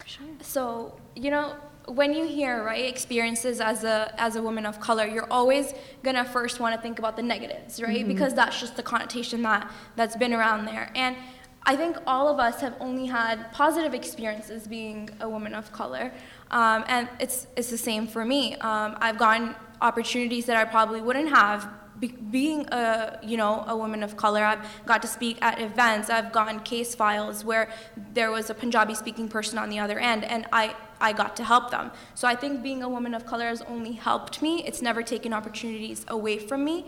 Sure. So, you know, when you hear right experiences as a as a woman of color, you're always gonna first want to think about the negatives, right? Because that's just the connotation that that's been around there. And I think all of us have only had positive experiences being a woman of color, um, and it's it's the same for me. Um, I've gotten opportunities that I probably wouldn't have. Be- being a you know a woman of color, I've got to speak at events. I've gotten case files where there was a Punjabi speaking person on the other end, and I I got to help them. So I think being a woman of color has only helped me. It's never taken opportunities away from me.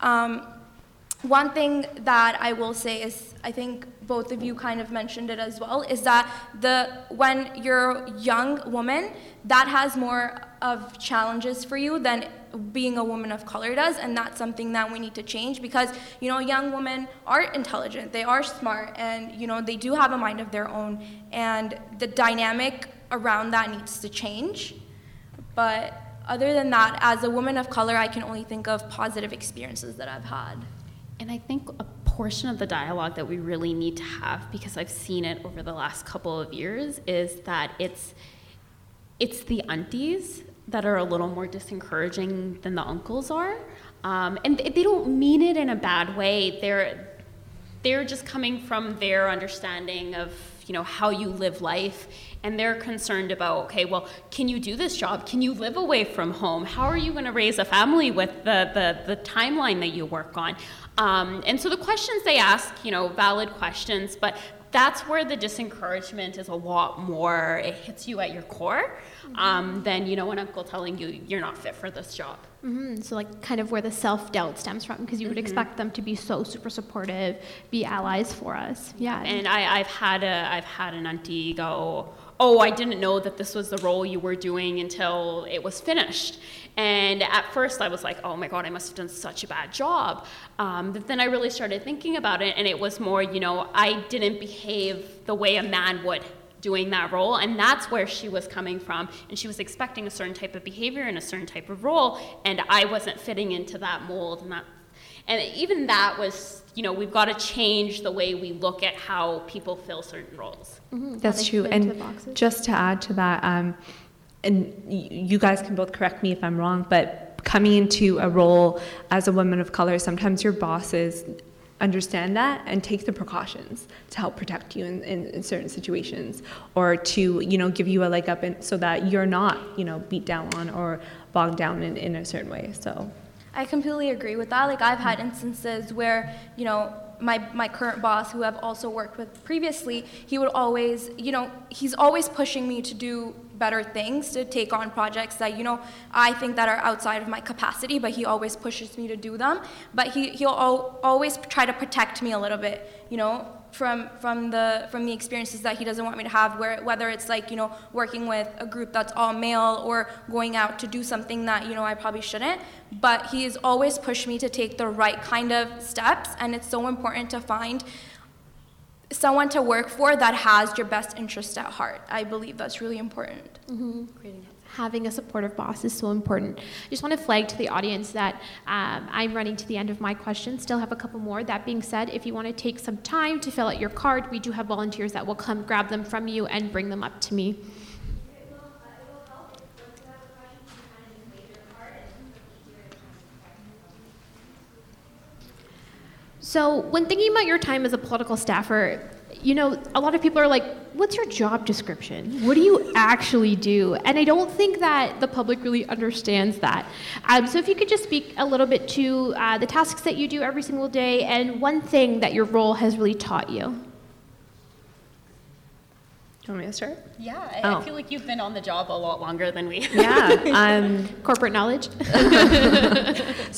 Um, one thing that I will say is, I think both of you kind of mentioned it as well, is that the when you're a young woman, that has more of challenges for you than being a woman of color does, and that's something that we need to change because you know young women are intelligent, they are smart, and you know they do have a mind of their own, and the dynamic around that needs to change. But other than that, as a woman of color, I can only think of positive experiences that I've had. And I think a portion of the dialogue that we really need to have, because I've seen it over the last couple of years, is that it's it's the aunties that are a little more disencouraging than the uncles are, um, and they don't mean it in a bad way. They're they're just coming from their understanding of you know how you live life. And they're concerned about okay well can you do this job? Can you live away from home? How are you going to raise a family with the, the, the timeline that you work on? Um, and so the questions they ask, you know, valid questions, but that's where the disencouragement is a lot more, it hits you at your core um, than, you know, an uncle telling you you're not fit for this job. Mm-hmm. So, like, kind of where the self doubt stems from, because you would mm-hmm. expect them to be so super supportive, be allies for us. Yeah. And I, I've had a, I've had an auntie go, oh, I didn't know that this was the role you were doing until it was finished. And at first, I was like, oh my God, I must have done such a bad job. Um, but then I really started thinking about it, and it was more, you know, I didn't behave the way a man would doing that role and that's where she was coming from and she was expecting a certain type of behavior and a certain type of role and i wasn't fitting into that mold and that and even that was you know we've got to change the way we look at how people fill certain roles. Mm-hmm. that's true. and just to add to that um, and you guys can both correct me if I'm wrong, but coming into a role as a woman of color, sometimes your bosses understand that and take the precautions to help protect you in, in, in, certain situations or to you know give you a leg up in, so that you're not you know beat down on or bogged down in, in a certain way so i completely agree with that. Like i've had instances where you know my, my current boss who i've also worked with previously he would always you know he's always pushing me to do better things to take on projects that you know I think that are outside of my capacity but he always pushes me to do them. But he he'll al- always try to protect me a little bit you know from from the from the experiences that he doesn't want me to have where whether it's like you know working with a group that's all male or going out to do something that you know I probably shouldn't but he's always pushed me to take the right kind of steps and it's so important to find someone to work for that has your best interest at heart. I believe that's really important. Mm-hmm. Having a supportive boss is so important. I just want to flag to the audience that um, I'm running to the end of my questions. Still have a couple more. That being said, if you want to take some time to fill out your card, we do have volunteers that will come grab them from you and bring them up to me. So, when thinking about your time as a political staffer, you know, a lot of people are like, what's your job description? What do you actually do? And I don't think that the public really understands that. Um, so, if you could just speak a little bit to uh, the tasks that you do every single day and one thing that your role has really taught you. Do you want me to start? Yeah, I, oh. I, feel like you've been on the job a lot longer than we. Yeah, um, corporate knowledge.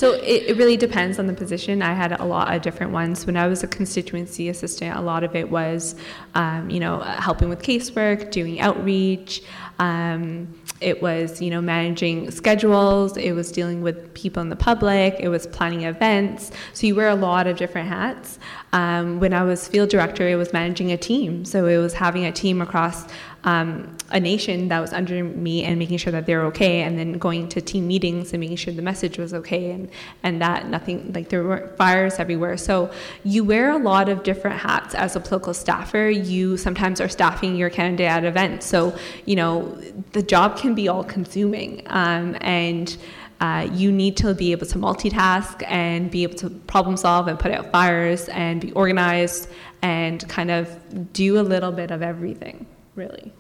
so it, it, really depends on the position. I had a lot of different ones. When I was a constituency assistant, a lot of it was, um, you know, helping with casework, doing outreach. Um, it was, you know, managing schedules. It was dealing with people in the public. It was planning events. So you wear a lot of different hats. Um, when I was field director, it was managing a team. So it was having a team across um, a nation that was under me and making sure that they're okay, and then going to team meetings and making sure the message was okay, and and that nothing like there weren't fires everywhere. So you wear a lot of different hats as a political staffer. You sometimes are staffing your candidate at events, so you know the job can be all consuming, um, and. Uh, you need to be able to multitask and be able to problem solve and put out fires and be organized and kind of do a little bit of everything really.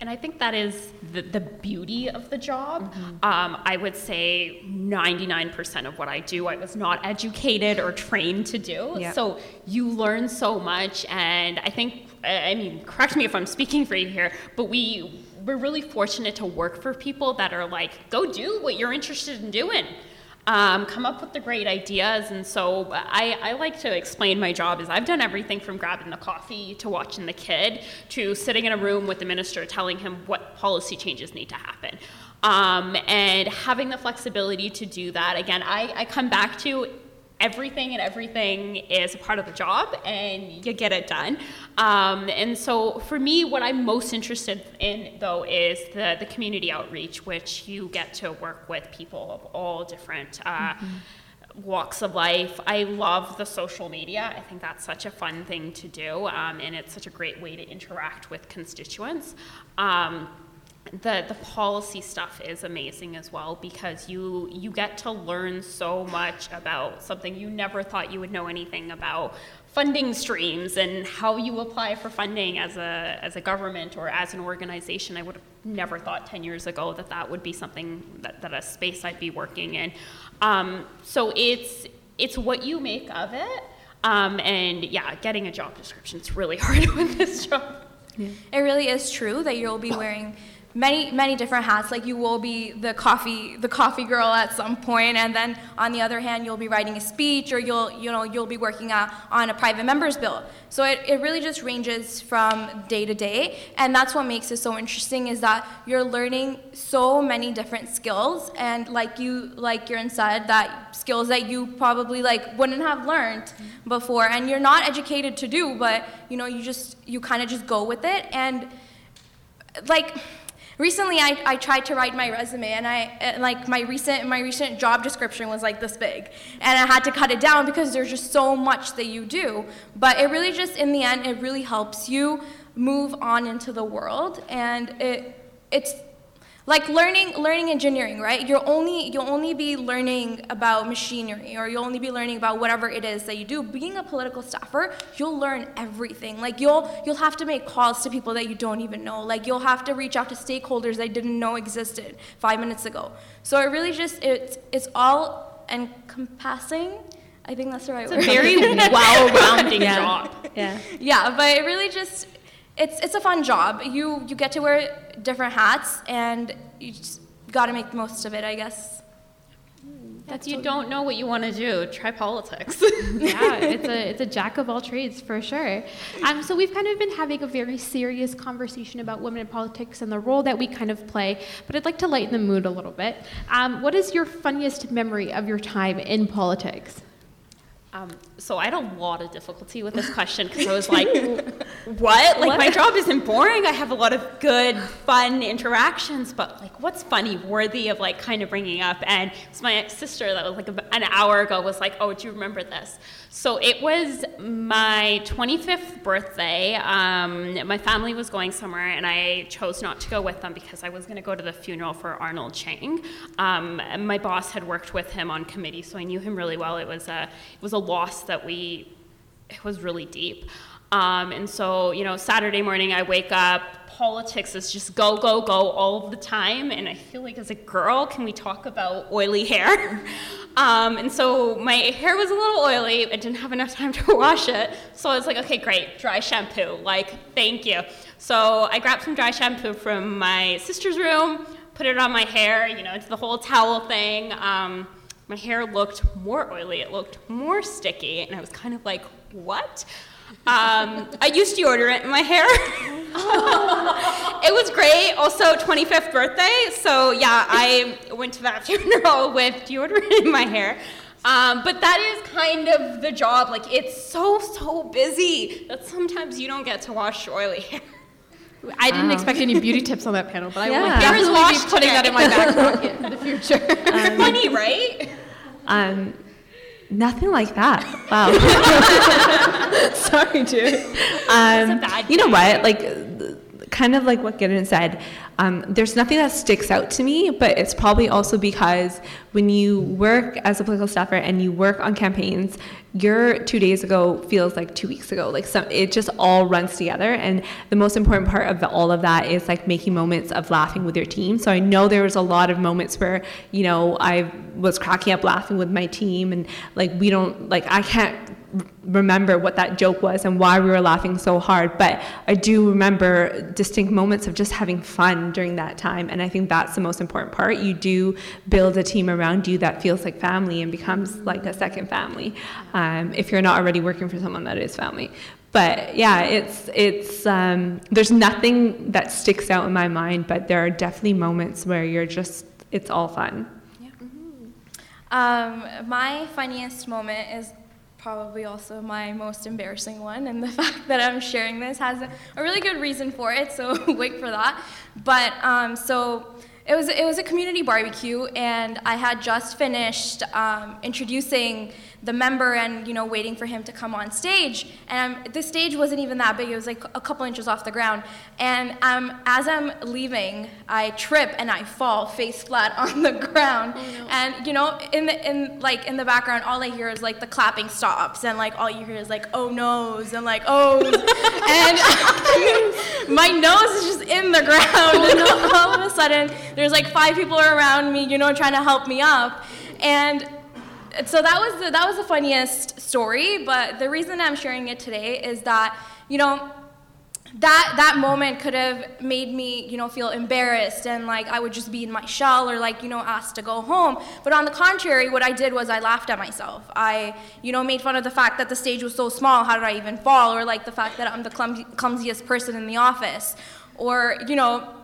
and I think that is the, the beauty of the job. Um, I would say 99% of what I do, I was not educated or trained to do. Yeah. So you learn so much, and I think, I I mean, correct me if I'm speaking for you here, but we we're really fortunate to work for people that are like, go do what you're interested in doing. Um, come up with the great ideas, and so I, I like to explain my job is I've done everything from grabbing the coffee to watching the kid to sitting in a room with the minister telling him what policy changes need to happen. Um, and having the flexibility to do that, again, I, I come back to everything and everything is a part of the job and you get it done. Um, and so for me, what I'm most interested in though is the, the community outreach, which you get to work with people of all different uh, walks of life. I love the social media. I think that's such a fun thing to do, um, and it's such a great way to interact with constituents. Um, the the policy stuff is amazing as well because you you get to learn so much about something you never thought you would know anything about funding streams and how you apply for funding as a as a government or as an organization. I would have never thought 10 years ago that that would be something that, that a space i'd be working in. Um, so it's it's what you make of it. Um, and yeah getting a job description it's really hard with this job. It really is true that you'll be wearing many many different hats. Like you will be the coffee the coffee girl at some point and then on the other hand you'll be writing a speech or you'll you know you'll be working on, a private members bill. So it, it really just ranges from day to day and that's what makes it so interesting is that you're learning so many different skills and like you like Kieran said that skills that you probably like wouldn't have learned before. And you're not educated to do but you know you just you kind of just go with it. And like recently I, I tried to write my resume and i and, like my recent my recent job description was like this big. And i had to cut it down because there's just so much that you do. But it really just in the end it really helps you move on into the world. And it it's like learning learning engineering right? You'll only you'll only be learning about machinery or you'll only be learning about whatever it is that you do. Being a political staffer you'll learn everything. Like you'll you'll have to make calls to people that you don't even know. Like you'll have to reach out to stakeholders that didn't know existed five minutes ago. So it really just it's it's all encompassing. I think that's the right it's a word. very well-rounding Yeah. job. Yeah. yeah, but it really just it's it's a fun job. You you get to wear different hats and you just got to make the most of it, I guess. If you don't know what you want to do, try politics. yeah, it's a it's a jack of all trades for sure. Um, so we've kind of been having a very serious conversation about women in politics and the role that we kind of play. But I'd like to lighten the mood a little bit. Um, what is your funniest memory of your time in politics? Um, so I had a lot of difficulty with this question because I was like, what? Like my job isn't boring. I have a lot of good, fun interactions, but like, what's funny, worthy of like kind of bringing up? And it's my sister that was like an hour ago was like, oh, do you remember this? So it was my 25th birthday. Um, my family was going somewhere, and I chose not to go with them because I was going to go to the funeral for Arnold Chan. Um, my boss had worked with him on committee, so I knew him really well. It was a it was a loss that we it was really deep. Um, and so, you know, Saturday morning I wake up, politics is just go, go, go all the time. And I feel like as a girl, can we talk about oily hair? um, and so my hair was a little oily. I didn't have enough time to wash it. So I was like, okay, great, dry shampoo. Like, thank you. So I grabbed some dry shampoo from my sister's room, put it on my hair, you know, it's the whole towel thing. Um, my hair looked more oily, it looked more sticky, and I was kind of like, what? Um, I used deodorant in my hair. it was great. Also, 25th birthday. So, yeah, I went to that funeral with deodorant in my hair. Um, but that is kind of the job. Like, it's so, so busy that sometimes you don't get to wash your oily hair. I didn't expect any beauty tips on that panel, but I will Yeah. Hair definitely be washed putting that in my back pocket in the future. Funny, right? Um, nothing like that. Wow. Sorry, dude. Um, bad you know what? Like, kind of like what Gideon said, um, there's nothing that sticks out to me, but it's probably also because when you work as a political staffer and you work on campaigns, your two days ago feels like two weeks ago. Like some, it just all runs together. And the most important part of the, all of that is like making moments of laughing with your team. So I know there was a lot of moments where, you know, I was cracking up laughing with my team and like we don't, like I can't remember what that joke was and why we were laughing so hard, but I do remember distinct moments of just having fun during that time. And I think that's the most important part. You do build a team around you that feels like family and becomes like a second family um, if you're not already working for someone that is family. But yeah, it's it's um, there's nothing that sticks out in my mind, but there are definitely moments where you're just it's all fun. Um, my funniest moment is probably also my most embarrassing one, and the fact that I'm sharing this has a, really good reason for it. So wait for that. But um, so it was it was a community barbecue, and I had just finished um, introducing the member and you know waiting for him to come on stage. And um, the stage wasn't even that big. It was like a couple inches off the ground. And um, as i'm leaving i trip and i fall face flat on the ground. Oh, no. and you know in the in like in the background all i hear is like the clapping stops. And like all you hear is like oh no's and like oh. And my nose is just in the ground. Oh, and all of a sudden there's like five people around me you know trying to help me up. And so that was the, that was the funniest story. But the reason I'm sharing it today is that you know that that moment could have made me you know feel embarrassed and like I would just be in my shell or like you know asked to go home. But on the contrary, what I did was I laughed at myself. I you know made fun of the fact that the stage was so small. How did I even fall? Or like the fact that I'm the clumsy, clumsiest person in the office. Or you know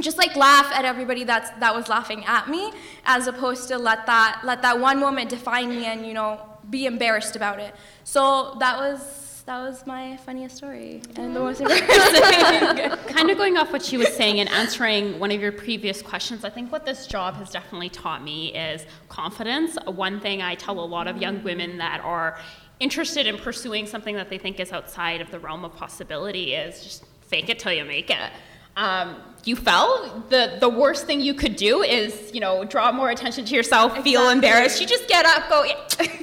just like laugh at everybody that's that was laughing at me as opposed to let that let that one moment define me and you know be embarrassed about it. So that was that was my funniest story. And the most embarrassing. Kind of going off what she was saying and answering one of your previous questions i think what this job has definitely taught me is confidence. One thing i tell a lot of young women that are interested in pursuing something that they think is outside of the realm of possibility is just fake it till you make it um, you fell, the, the worst thing you could do is, you know, draw more attention to yourself, exactly. feel embarrassed. You just get up, go,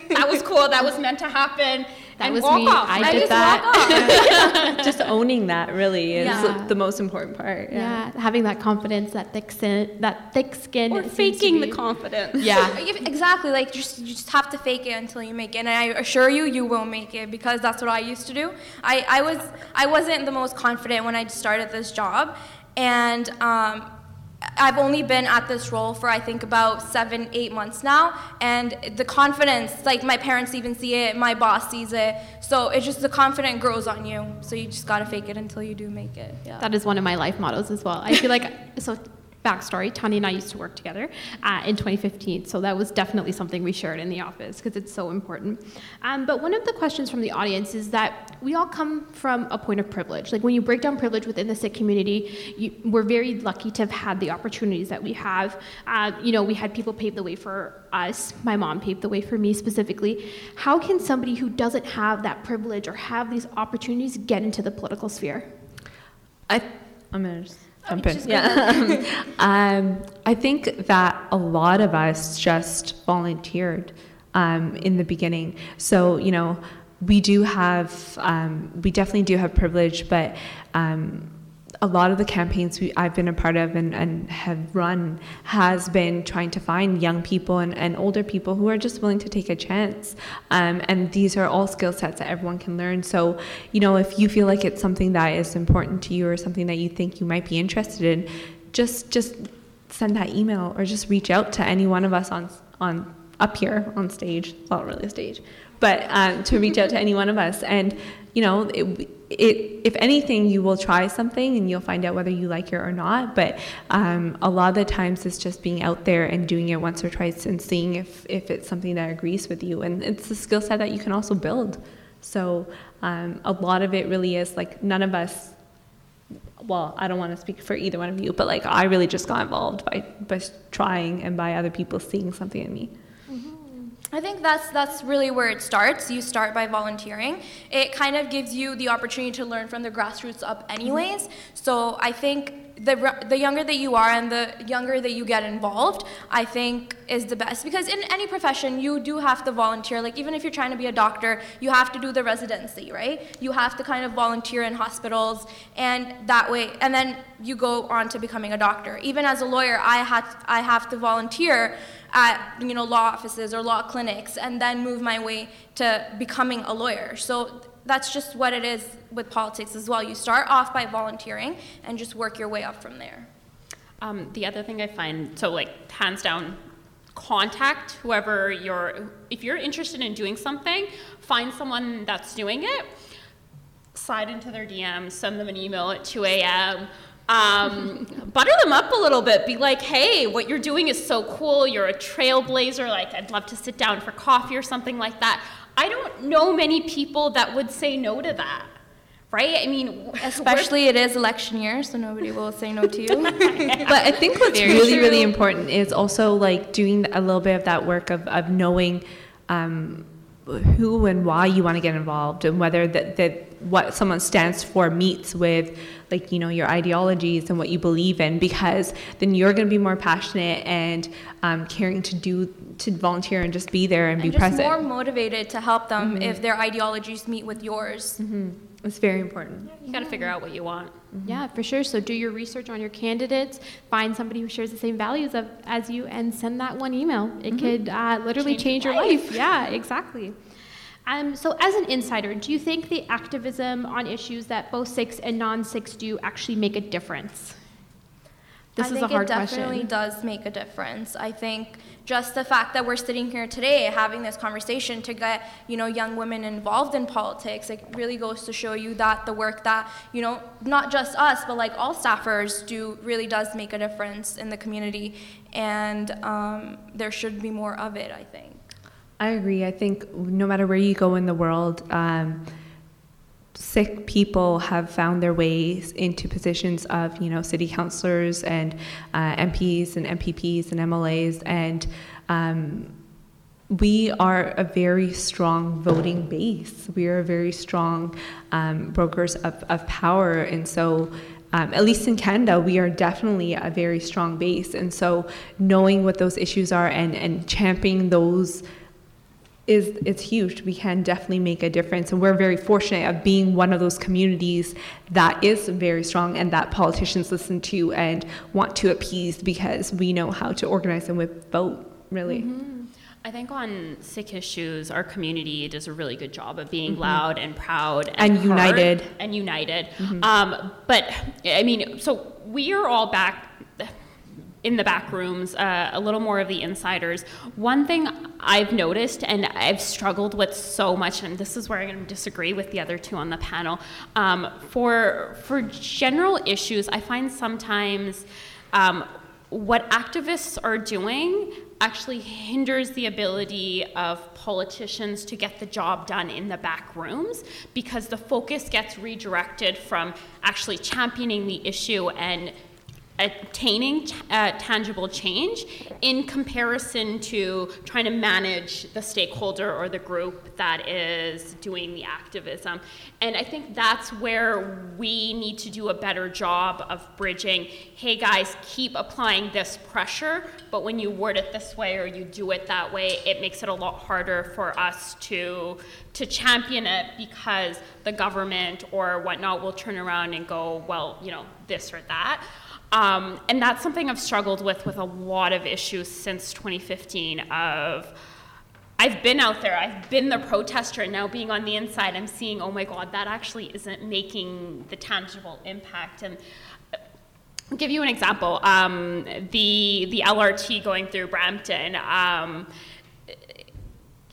that was cool, that was meant to happen. That was me. Off. I, I did that. just owning that really is yeah. the most important part. Yeah. yeah. having that confidence, that thick skin, that thick skin, or faking the confidence. Yeah, exactly. Like just you just have to fake it until you make it. And I assure you, you will make it because that's what I used to do. I, I was I wasn't the most confident when I started this job, and um, I've only been at this role for I think about seven, eight months now, and the confidence, like my parents even see it, my boss sees it, so it's just the confidence grows on you. So you just gotta fake it until you do make it. Yeah. That is one of my life mottos as well. I feel like so backstory Tanya and I used to work together uh, in 2015, so that was definitely something we shared in the office because it's so important. Um, but one of the questions from the audience is that we all come from a point of privilege. Like when you break down privilege within the Sikh community, you, we're very lucky to have had the opportunities that we have. Uh, you know, we had people pave the way for us. My mom paved the way for me specifically. How can somebody who doesn't have that privilege or have these opportunities get into the political sphere? I, I'm gonna jump in. Yeah. um, I think that a lot of us just volunteered um, in the beginning. So, you know, we do have, um, we definitely do have privilege, but um, a lot of the campaigns we, I've been a part of and, and have run has been trying to find young people and, and older people who are just willing to take a chance. Um, and these are all skill sets that everyone can learn. So, you know, if you feel like it's something that is important to you or something that you think you might be interested in, just just send that email or just reach out to any one of us on on up here on stage. Well, really a stage, but um, to reach out to any one of us and you know, it, it, if anything, you will try something and you'll find out whether you like it or not. But um, a lot of the times, it's just being out there and doing it once or twice and seeing if, if it's something that agrees with you. And it's a skill set that you can also build. So um, a lot of it really is like none of us. Well, I don't want to speak for either one of you, but like I really just got involved by by trying and by other people seeing something in me. I think that's that's really where it starts. You start by volunteering. It kind of gives you the opportunity to learn from the grassroots up anyways. So I think the, the younger that you are and the younger that you get involved, I think is the best. Because in any profession, you do have to volunteer. Like, even if you're trying to be a doctor, you have to do the residency, right? You have to kind of volunteer in hospitals, and that way, and then you go on to becoming a doctor. Even as a lawyer, I, had, I have to volunteer at you know law offices or law clinics and then move my way to becoming a lawyer so that's just what it is with politics as well. You start off by volunteering and just work your way up from there. Um, the other thing I find, so like hands down, contact whoever you're, if you're interested in doing something, find someone that's doing it, slide into their DMs, send them an email at 2 a.m. Um, butter them up a little bit. Be like, hey, what you're doing is so cool. You're a trailblazer. Like, I'd love to sit down for coffee or something like that. I don't know many people that would say no to that. Right? I mean, especially it is election year, so nobody will say no to you. but I think what's Very really, true. really important is also like doing a little bit of that work of, of knowing um, who and why you want to get involved and whether that, that what someone stands for meets with like you know your ideologies and what you believe in because then you're going to be more passionate and um, caring to do to volunteer and just be there and, and be present more motivated to help them mm-hmm. if their ideologies meet with yours mm-hmm. it's very important you got to figure out what you want mm-hmm. yeah for sure so do your research on your candidates find somebody who shares the same values of, as you and send that one email it mm-hmm. could uh, literally change, change your life. life yeah exactly um, so, as an insider, do you think the activism on issues that both Sikhs and non Sikhs do actually make a difference? This I is think a hard it definitely question. does make a difference. I think just the fact that we're sitting here today having this conversation to get you know young women involved in politics, it really goes to show you that the work that you know not just us but like all staffers do really does make a difference in the community, and um, there should be more of it. I think. I agree. I think no matter where you go in the world, um, Sikh people have found their ways into positions of, you know, city councillors and uh, MPs and MPPs and MLAs, and um, we are a very strong voting base. We are very strong um, brokers of, of power, and so. Um, at least in Canada, we are definitely a very strong base. And so, knowing what those issues are and, and championing those is it's huge. We can definitely make a difference, and we're very fortunate of being one of those communities that is very strong and that politicians listen to and want to appease because we know how to organize them with vote. Really. Mm-hmm. I think on Sikh issues, our community does a really good job of being mm-hmm. loud and proud and, and united and united. Mm-hmm. Um, but I mean, so we are all back in the back rooms, uh, a little more of the insiders. One thing I've noticed and I've struggled with so much, and this is where I'm going to disagree with the other two on the panel. Um, for for general issues, I find sometimes um, what activists are doing actually hinders the ability of politicians to get the job done in the back rooms because the focus gets redirected from actually championing the issue and attaining uh, tangible change in comparison to trying to manage the stakeholder or the group that is doing the activism. And I think that's where we need to do a better job of bridging hey guys, keep applying this pressure, but when you word it this way or you do it that way, it makes it a lot harder for us to, to champion it because the government or whatnot will turn around and go, well, you know, this or that. Um, and that's something I've struggled with with a lot of issues since 2015 of I've been out there, I've been the protester, and now being on the inside, I'm seeing, oh my God, that actually isn't making the tangible impact. And I'll give you an example. Um, the, the LRT going through Brampton, um,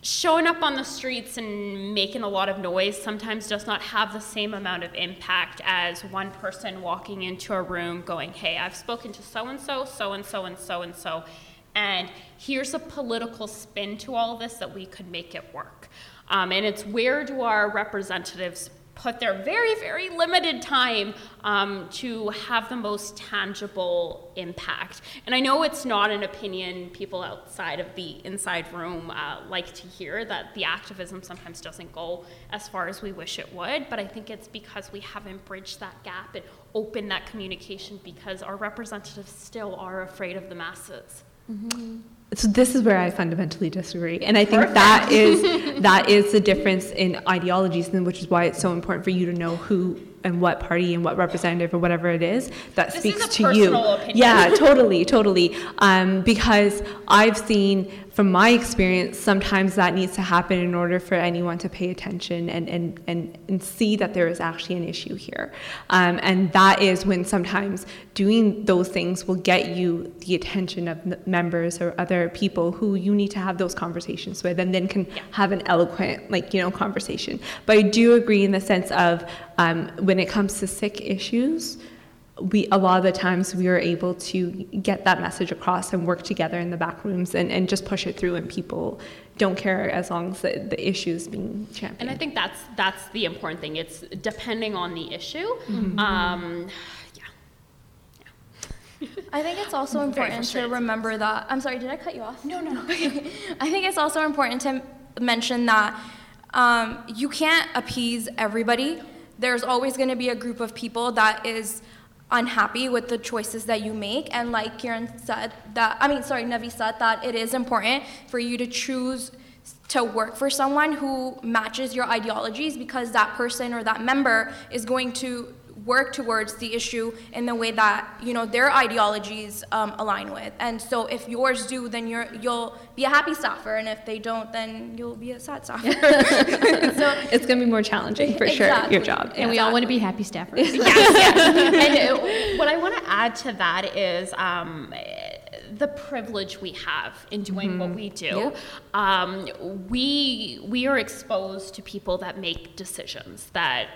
showing up on the streets and making a lot of noise sometimes does not have the same amount of impact as one person walking into a room going, Hey, I've spoken to so and so, so and so, and so and so, and here's a political spin to all this that we could make it work. Um, and it's where do our representatives put their very, very limited time um, to have the most tangible impact. And I know it's not an opinion people outside of the inside room uh, like to hear that the activism sometimes doesn't go as far as we wish it would, but I think it's because we haven't bridged that gap and opened that communication because our representatives still are afraid of the masses. Mm-hmm. So this is where I fundamentally disagree, and I think Perfect. that is that is the difference in ideologies, and which is why it's so important for you to know who and what party and what representative or whatever it is that this speaks is to you. Opinion. Yeah, totally, totally. Um, because I've seen from my experience, sometimes that needs to happen in order for anyone to pay attention and, and, and, and see that there is actually an issue here. Um, and that is when sometimes doing those things will get you the attention of members or other people who you need to have those conversations with and then can have an eloquent, like, you know, conversation. But I do agree in the sense of um, when it comes to Sikh issues, we a lot of the times we are able to get that message across and work together in the back rooms and, and just push it through and people don't care as long as the, the issue is being championed. And I think that's that's the important thing. It's depending on the issue. Mm-hmm. Um, yeah. I think it's also important to remember that. I'm sorry, did I cut you off? No, no, no. I think it's also important to mention that um, you can't appease everybody. There's always going to be a group of people that is unhappy with the choices that you make. And like Kiran said, that I mean, sorry, Navi said that it is important for you to choose to work for someone who matches your ideologies because that person or that member is going to work towards the issue in the way that you know their ideologies um, align with. And so if yours do, then you're you'll be a happy staffer, and if they don't, then you'll be a sad staffer. so it's going to be more challenging for exactly. sure your job. And exactly. we all want to be happy staffers. yes, yes. And what I want to add to that is. Um, the privilege we have in doing mm-hmm. what we do. Yep. Um, we we are exposed to people that make decisions that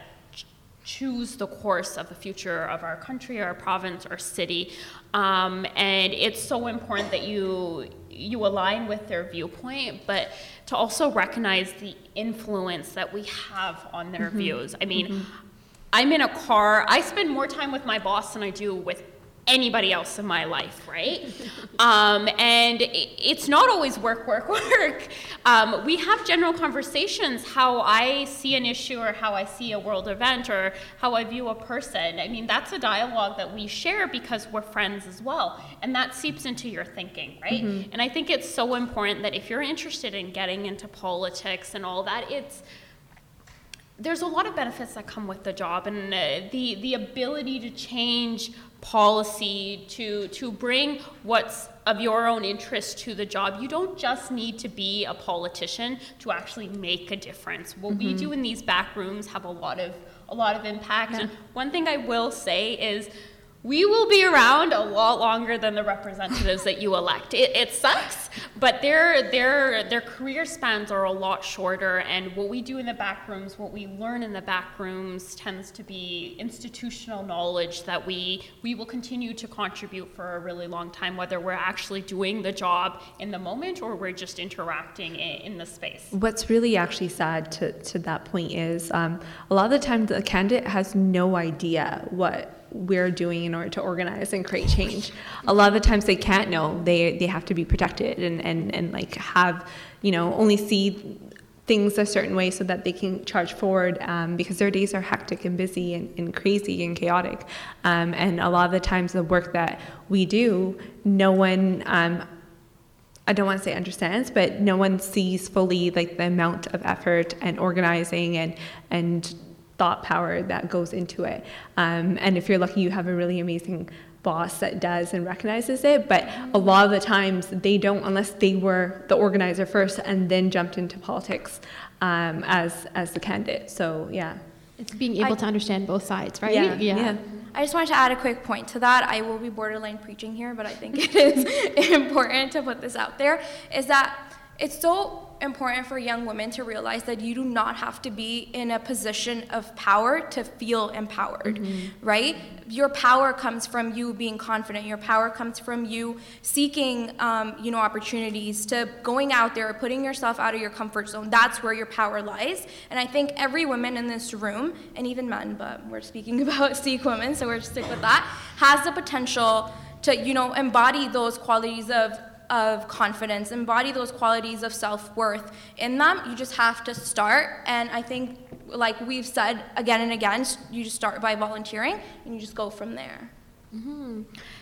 choose the course of the future of our country, our province, our city. Um, and it's so important that you you align with their viewpoint, but to also recognize the influence that we have on their mm-hmm. views. I mean, mm-hmm. I'm in a car. I spend more time with my boss than I do with anybody else in my life, right? um, and it's not always work, work, work. Um, we have general conversations how I see an issue or how I see a world event or how I view a person. I mean, that's a dialogue that we share because we're friends as well. And that seeps into your thinking, right? Mm-hmm. And I think it's so important that if you're interested in getting into politics and all that, it's there's a lot of benefits that come with the job and uh, the the ability to change policy to to bring what's of your own interest to the job you don't just need to be a politician to actually make a difference what mm-hmm. we do in these back rooms have a lot of a lot of impact yeah. and one thing i will say is we will be around a lot longer than the representatives that you elect. It, it, sucks, but their, their, their career spans are a lot shorter, and what we do in the back rooms, what we learn in the back rooms, tends to be institutional knowledge that we, we will continue to contribute for a really long time, whether we're actually doing the job in the moment or we're just interacting in, in the space. What's really actually sad to, to that point is um, a lot of the time the candidate has no idea what we're doing in order to organize and create change. A lot of the times they can't know. They they have to be protected and, and, and like have, you know, only see things a certain way so that they can charge forward um, because their days are hectic and busy and, and crazy and chaotic. Um, and a lot of the times the work that we do, no one um, I don't want to say understands, but no one sees fully like the amount of effort and organizing and and thought power that goes into it. Um, and if you're lucky, you have a really amazing boss that does and recognizes it. But a lot of the times they don't, unless they were the organizer first and then jumped into politics um, as as the candidate. So yeah, it's being able I, to understand both sides, right? Yeah, yeah. yeah. I just wanted to add a quick point to that. I will be borderline preaching here, but I think it is important to put this out there. Is that it's so important for young women to realize that you do not have to be in a position of power to feel empowered, right? Your power comes from you being confident. Your power comes from you seeking, um, you know, opportunities to going out there, putting yourself out of your comfort zone. That's where your power lies. And I think every woman in this room, and even men, but we're speaking about Sikh women, so we're stick with that, has the potential to, you know, embody those qualities of of confidence, embody those qualities of self worth in them. You just have to start. And I think, like we've said again and again, you just start by volunteering and you just go from there.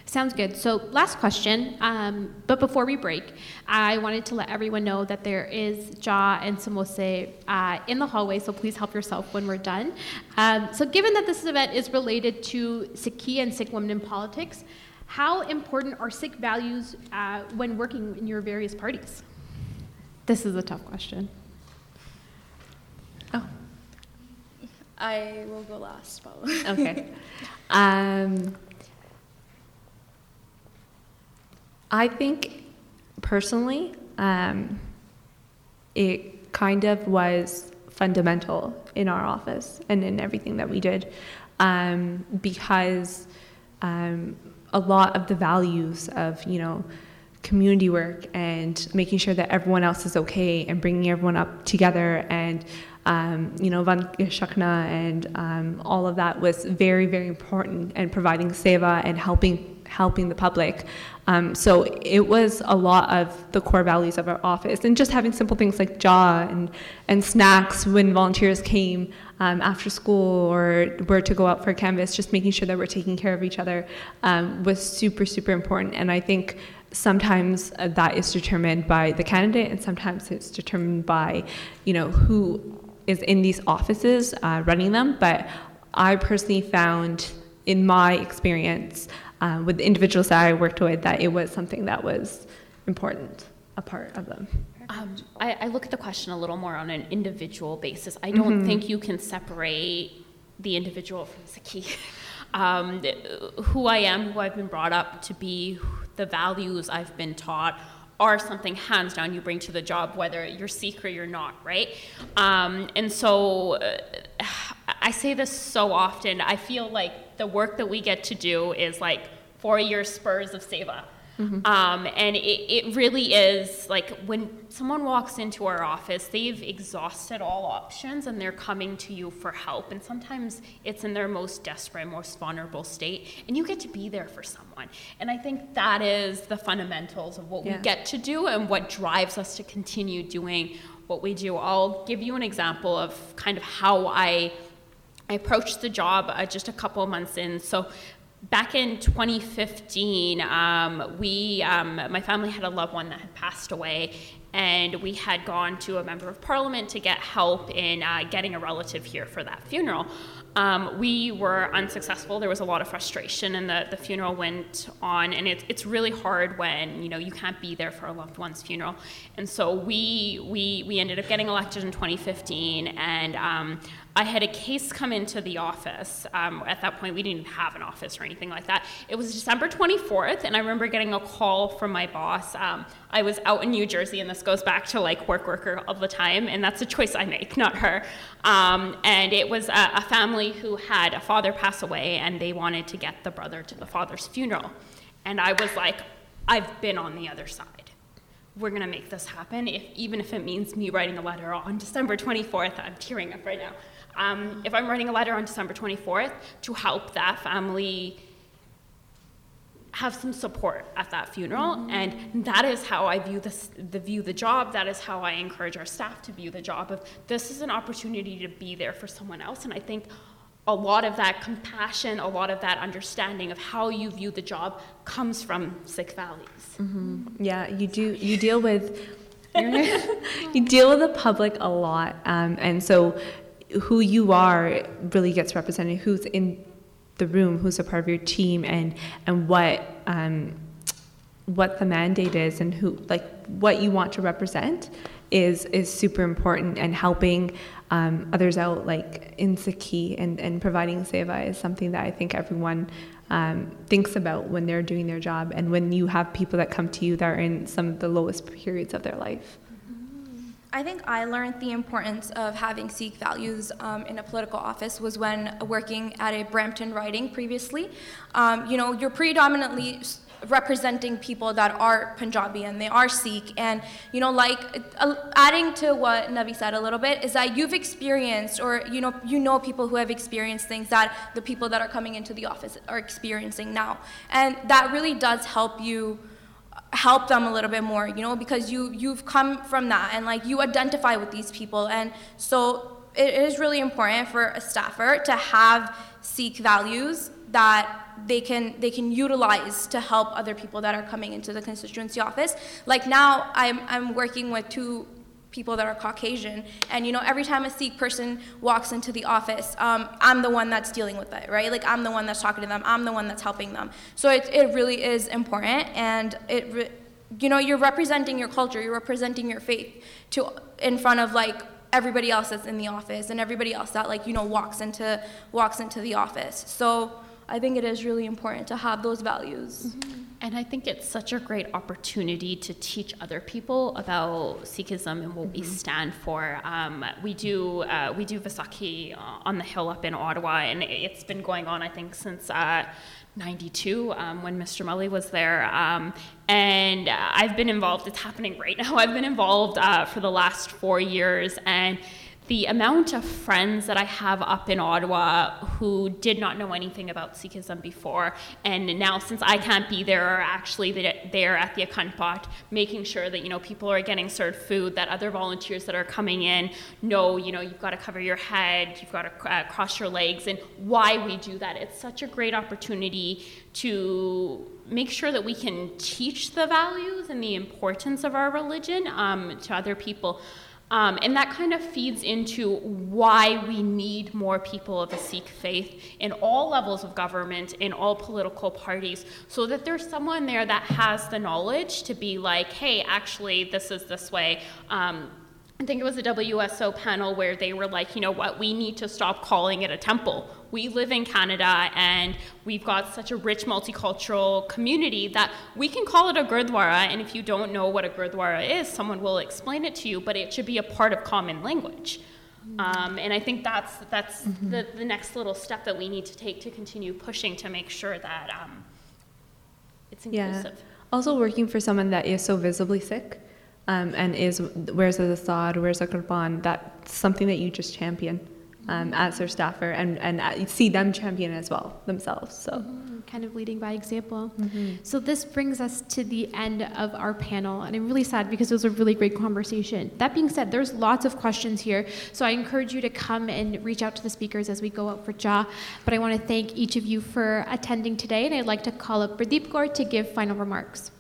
Sounds good. So, last question. Um, but before we break, I wanted to let everyone know that there is ja and samosa uh, in the hallway, so please help yourself when we're done. Um, so, given that this event is related to Sikhi and Sikh women in politics, how important are Sikh values uh, when working in your various parties? This is a tough question. Oh, I will go last, probably. okay. um, I think personally, um, it kind of was fundamental in our office and in everything that we did um, because um, a lot of the values of, you know, community work and making sure that everyone else is okay and bringing everyone up together and um, you know Vand Chakna and um, all of that was very very important and providing seva and helping helping the public. Um, so it was a lot of the core values of our office and just having simple things like jaw and and snacks when volunteers came um, after school or were to go out for canvas just making sure that we're taking care of each other um, was super super important. And I think sometimes uh, that is determined by the candidate and sometimes it's determined by you know who is in these offices uh, running them. But i personally found in my experience uh, with the individuals that i worked with that it was something that was important a part of them Um, I, I look at the question a little more on an individual basis. I don't think you can separate the individual from Sikhi. Um, who I am, who I've been brought up to be, the values I've been taught are something hands down you bring to the job, whether you're Sikh or you're not, right? Um, and so uh, I say this so often. I feel like the work that we get to do is like four year spurs of Seva. Um, and it, it really is like when someone walks into our office, they've exhausted all options and they're coming to you for help. And sometimes it's in their most desperate, most vulnerable state, and you get to be there for someone. And I think that is the fundamentals of what Yeah. we get to do and what drives us to continue doing what we do. I'll give you an example of kind of how I I approached the job uh, just a couple months in. So back in 2015, um, we, um, my family had a loved one that had passed away, and we had gone to a member of parliament to get help in uh, getting a relative here for that funeral. Um, we were unsuccessful. There was a lot of frustration, and the, the funeral went on. And it's it's really hard when you know you can't be there for a loved one's funeral. And so we we we ended up getting elected in 2015, and um, I had a case come into the office. Um, at that point, we didn't even have an office or anything like that. It was December 24th, and I remember getting a call from my boss. Um, I was out in New Jersey, and this goes back to like work worker of the time, and that's a choice I make, not her. Um, and it was a, a family who had a father pass away, and they wanted to get the brother to the father's funeral. And I was like, I've been on the other side we're going to make this happen, if, even if it means me writing a letter on December 24th. I'm tearing up right now. Um, if I'm writing a letter on December 24th to help that family have some support at that funeral, and that is how I view this, the view the job. That is how I encourage our staff to view the job. Of this is an opportunity to be there for someone else, and I think a lot of that compassion, a lot of that understanding of how you view the job comes from Sikh values. Yeah, you do. You deal with you deal with the public a lot, um, and so who you are really gets represented. Who's in the room? Who's a part of your team? And and what um, what the mandate is, and who like what you want to represent is is super important. And helping um, others out, like in Sikhi and and providing seva, is something that I think everyone um, thinks about when they're doing their job and when you have people that come to you that are in some of the lowest periods of their life. I think I learned the importance of having Sikh values um, in a political office was when working at a Brampton riding previously. Um, you know, you're predominantly representing people that are Punjabi and they are Sikh. And, you know, like uh, adding to what Navi said a little bit is that you've experienced or, you know, you know people who have experienced things that the people that are coming into the office are experiencing now. And that really does help you help them a little bit more, you know, because you, you've come from that and like you identify with these people. And so it is really important for a staffer to have Sikh values that they can they can utilize to help other people that are coming into the constituency office. Like now, I'm I'm working with two people that are Caucasian, and you know every time a Sikh person walks into the office, um, I'm the one that's dealing with it, right? Like I'm the one that's talking to them, I'm the one that's helping them. So it it really is important, and it. Re- you know, you're representing your culture, you're representing your faith to in front of like everybody else that's in the office and everybody else that like you know walks into walks into the office. So I think it is really important to have those values. Mm-hmm. And I think it's such a great opportunity to teach other people about Sikhism and what mm-hmm. we stand for. Um, we do uh, we do Vaisakhi on the hill up in Ottawa, and it's been going on I think since. Uh, 92 um, when Mr. Malhi was there. Um, and uh, I've been involved, it's happening right now. I've been involved uh, for the last four years. And the amount of friends that I have up in Ottawa who did not know anything about Sikhism before, and now since I can't be there, are actually there at the Akhand Path, making sure that you know people are getting served food, that other volunteers that are coming in know you know you've got to cover your head, you've got to uh, cross your legs, and why we do that. It's such a great opportunity to make sure that we can teach the values and the importance of our religion um, to other people. Um, and that kind of feeds into why we need more people of the Sikh faith in all levels of government, in all political parties, so that there's someone there that has the knowledge to be like, hey, actually, this is this way. Um, I think it was a WSO panel where they were like, you know what, we need to stop calling it a temple. We live in Canada and we've got such a rich multicultural community that we can call it a Gurdwara. And if you don't know what a Gurdwara is, someone will explain it to you, but it should be a part of common language. Um, and I think that's, that's mm-hmm. the, the next little step that we need to take to continue pushing to make sure that um, it's inclusive. Yeah. Also, working for someone that is so visibly Sikh. um, and is wears a thad, wears a kirpan, that's something that you just champion um, as their staffer and, and uh, see them champion as well themselves. So. Mm-hmm. Kind of leading by example. Mm-hmm. So, this brings us to the end of our panel, and I'm really sad because it was a really great conversation. That being said, there's lots of questions here, so I encourage you to come and reach out to the speakers as we go out for Ja. But I want to thank each of you for attending today, and I'd like to call up Pradeep Kaur to give final remarks.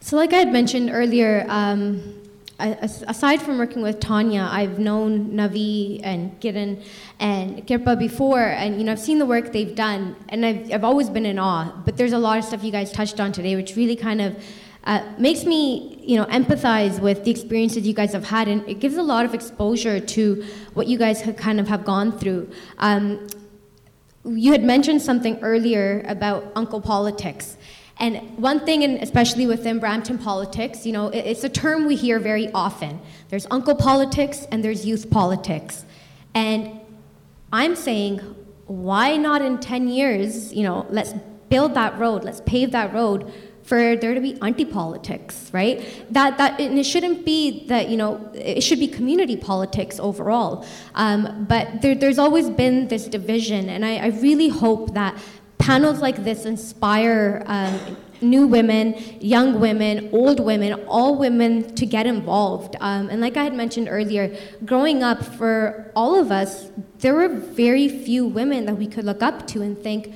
So, like I had mentioned earlier, um, aside from working with Tanya, I've known Navi and Kiran and Kirpa before, and you know I've seen the work they've done, and I've I've always been in awe. But there's a lot of stuff you guys touched on today, which really kind of uh, makes me you know empathize with the experiences you guys have had, and it gives a lot of exposure to what you guys have kind of have gone through. Um, you had mentioned something earlier about uncle politics and one thing, and especially within Brampton politics, you know, it's a term we hear very often. There's uncle politics and there's youth politics. And I'm saying, why not in 10 years, you know, let's build that road, let's pave that road for there to be aunty-politics, right? That that and it shouldn't be that you know it should be community politics overall. Um, but there, there's always been this division, and I, I really hope that panels like this inspire um, new women, young women, old women, all women to get involved. Um, and like I had mentioned earlier, growing up for all of us, there were very few women that we could look up to and think,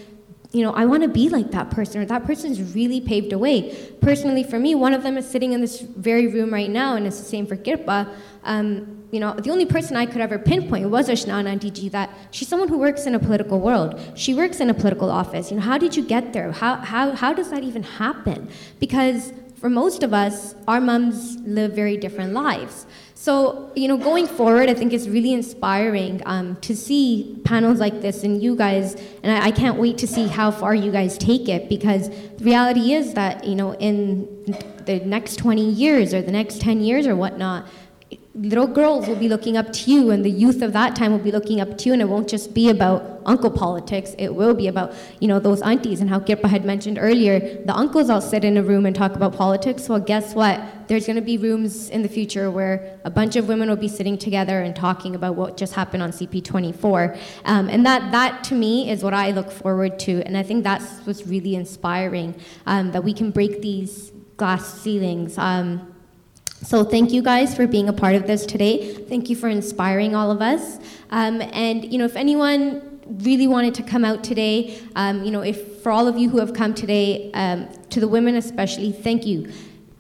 you know, I want to be like that person, or that person's really paved a way. Personally, for me, one of them is sitting in this very room right now, and it's the same for Kirpa. Um, you know, the only person I could ever pinpoint was Ashnan Auntie G, that she's someone who works in a political world. She works in a political office. You know, how did you get there? How, how, how does that even happen? Because for most of us, our moms live very different lives. So, you know, going forward, I think it's really inspiring um, to see panels like this and you guys, and I, I, can't wait to see how far you guys take it because the reality is that, you know, in the next 20 years or the next 10 years or whatnot, little girls will be looking up to you and the youth of that time will be looking up to you and it won't just be about uncle politics it will be about you know those aunties and how kirpa had mentioned earlier the uncles all sit in a room and talk about politics. Well guess what? There's going to be rooms in the future where a bunch of women will be sitting together and talking about what just happened on cp24 um, and that that to me is what i look forward to and i think that's what's really inspiring um, that we can break these glass ceilings um, so thank you guys for being a part of this today. Thank you for inspiring all of us. Um, and you know, if anyone really wanted to come out today, um, you know, if for all of you who have come today, um, to the women especially, thank you.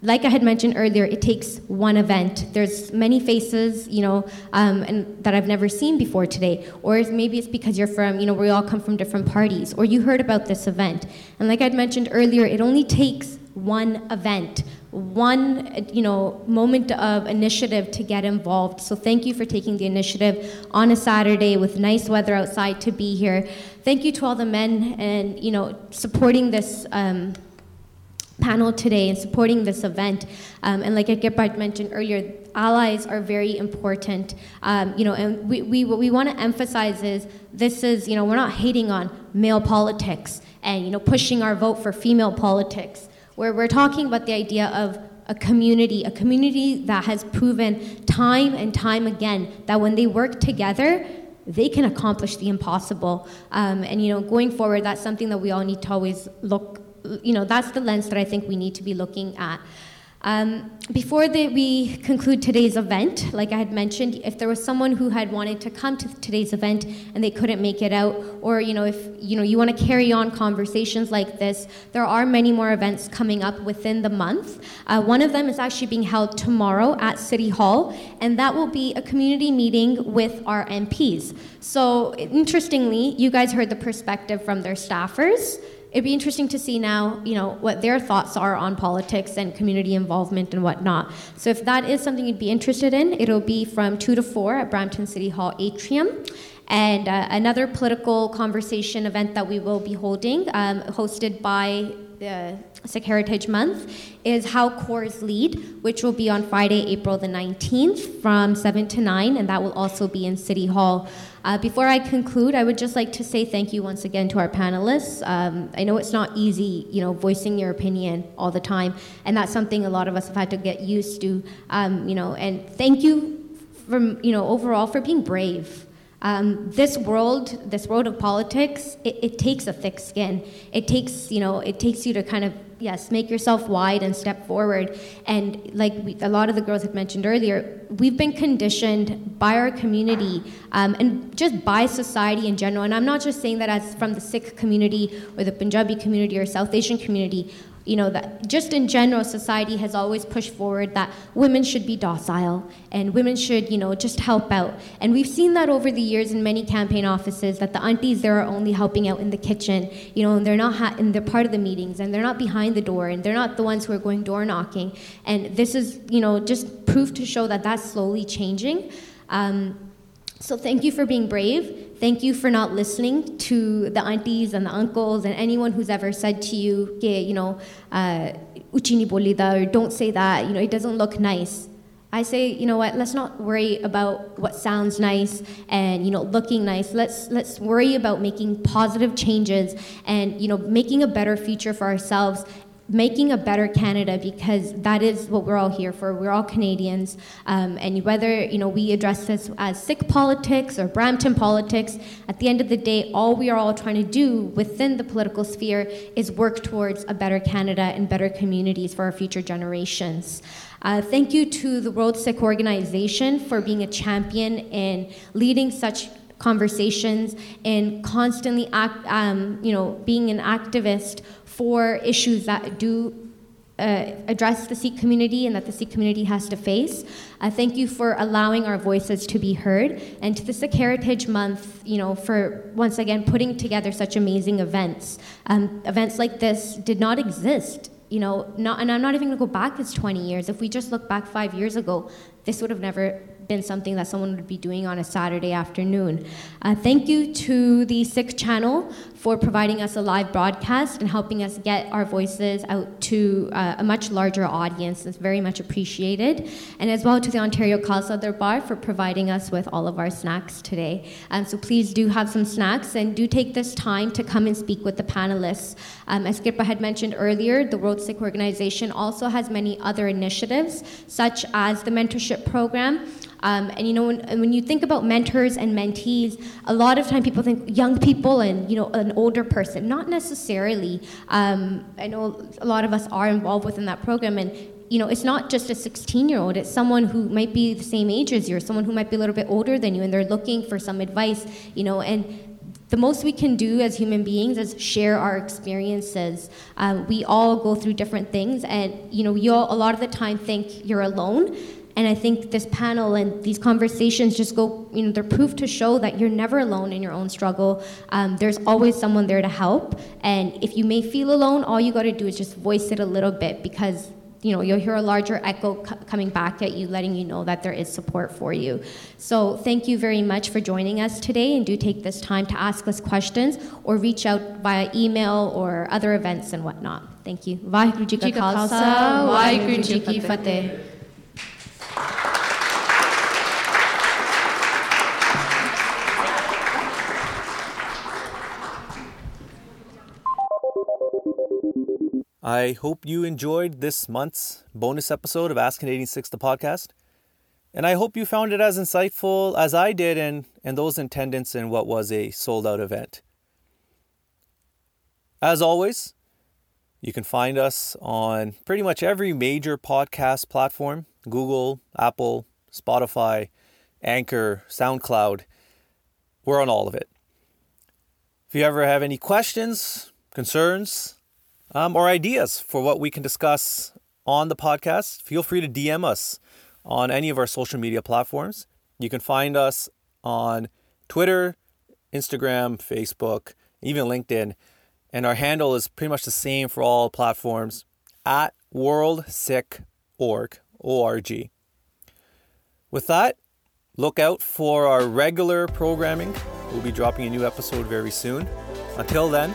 Like I had mentioned earlier, it takes one event. There's many faces, you know, um, and that I've never seen before today. Or maybe it's because you're from, you know, we all come from different parties, or you heard about this event. And like I'd mentioned earlier, it only takes one event one you know moment of initiative to get involved. So thank you for taking the initiative on a saturday with nice weather outside to be here. Thank you to all the men and you know supporting this um, panel today and supporting this event. Um, and like Gebhardt mentioned earlier allies are very important. Um, you know and we, we what we want to emphasize is this is you know we're not hating on male politics and you know pushing our vote for female politics where we're talking about the idea of a community, a community that has proven time and time again that when they work together, they can accomplish the impossible. Um, and you know, going forward, that's something that we all need to always look. You know, that's the lens that I think we need to be looking at. Um, before the, we conclude today's event, like I had mentioned, if there was someone who had wanted to come to today's event and they couldn't make it out, or you know, if you know you want to carry on conversations like this, there are many more events coming up within the month. Uh, one of them is actually being held tomorrow at City Hall, and that will be a community meeting with our MPs. So interestingly, you guys heard the perspective from their staffers it'd be interesting to see now, you know, what their thoughts are on politics and community involvement and whatnot. So if that is something you'd be interested in, it'll be from 2 to 4 at Brampton City Hall Atrium. And uh, another political conversation event that we will be holding, um, hosted by the Sikh Heritage Month, is How Kaurs Lead, which will be on Friday, April the 19th from 7 to 9, and that will also be in City Hall. Uh, before I conclude, I would just like to say thank you once again to our panelists. Um, I know it's not easy, you know, voicing your opinion all the time, and that's something a lot of us have had to get used to. Um, you know, and thank you from you know overall for being brave. Um, this world, this world of politics, it, it takes a thick skin. It takes, you know, it takes you to kind of yes, make yourself wide and step forward. And like we, a lot of the girls had mentioned earlier, we've been conditioned by our community um, and just by society in general. And I'm not just saying that as from the Sikh community or the Punjabi community or South Asian community you know, that just in general, society has always pushed forward that women should be docile and women should, you know, just help out. And we've seen that over the years in many campaign offices that the aunties there are only helping out in the kitchen, you know, and they're not, ha- and they're part of the meetings and they're not behind the door and they're not the ones who are going door knocking. And this is, you know, just proof to show that that's slowly changing. Um, so thank you for being brave. Thank you for not listening to the aunties and the uncles and anyone who's ever said to you, you know, uh, uchini bolida, or don't say that, you know, it doesn't look nice. I say, you know what, let's not worry about what sounds nice and, you know, looking nice. Let's, let's worry about making positive changes and, you know, making a better future for ourselves making a better Canada because that is what we're all here for. We're all Canadians, um, and whether you know we address this as Sikh politics or Brampton politics, at the end of the day, all we are all trying to do within the political sphere is work towards a better Canada and better communities for our future generations. Uh, thank you to the World Sikh Organization for being a champion in leading such conversations and constantly act, um, you know, being an activist for issues that do uh, address the Sikh community and that the Sikh community has to face. Uh, thank you for allowing our voices to be heard, and to the Sikh Heritage Month, you know, for once again putting together such amazing events. Um, events like this did not exist. You know, not, and I'm not even going to go back as 20 years. If we just look back five years ago, this would have never been something that someone would be doing on a Saturday afternoon. Uh, thank you to the Sikh channel for providing us a live broadcast and helping us get our voices out to uh, a much larger audience. It's very much appreciated. And as well to the Ontario Khalsa Darbar for providing us with all of our snacks today. Um, so please do have some snacks and do take this time to come and speak with the panelists. Um, as Kirpa had mentioned earlier, the World Sikh Organization also has many other initiatives, such as the mentorship program. Um, and you know, when, when you think about mentors and mentees, a lot of time people think young people and you know an older person. Not necessarily. Um, I know a lot of us are involved within that program, and you know, it's not just a 16 year old, it's someone who might be the same age as you, or someone who might be a little bit older than you, and they're looking for some advice, you know, and the most we can do as human beings is share our experiences. Um, we all go through different things, and you know, you all a lot of the time think you're alone, and I think this panel and these conversations just go, you know, they're proof to show that you're never alone in your own struggle. Um, there's always someone there to help. And if you may feel alone, all you got to do is just voice it a little bit because you know you'll hear a larger echo c- coming back at you letting you know that there is support for you. So thank you very much for joining us today and do take this time to ask us questions or reach out via email or other events and whatnot. Thank you. Khalsa. Fateh. I hope you enjoyed this month's bonus episode of Ask Canadian Sikhs the podcast. And I hope you found it as insightful as I did and, and those in attendance in what was a sold out event. As always, you can find us on pretty much every major podcast platform Google, Apple, Spotify, Anchor, SoundCloud. We're on all of it. If you ever have any questions, concerns, um, or ideas for what we can discuss on the podcast, feel free to DM us on any of our social media platforms. You can find us on Twitter, Instagram, Facebook, even LinkedIn. And our handle is pretty much the same for all platforms at worldsikh.org. O-R-G. With that, look out for our regular programming. We'll be dropping a new episode very soon. Until then,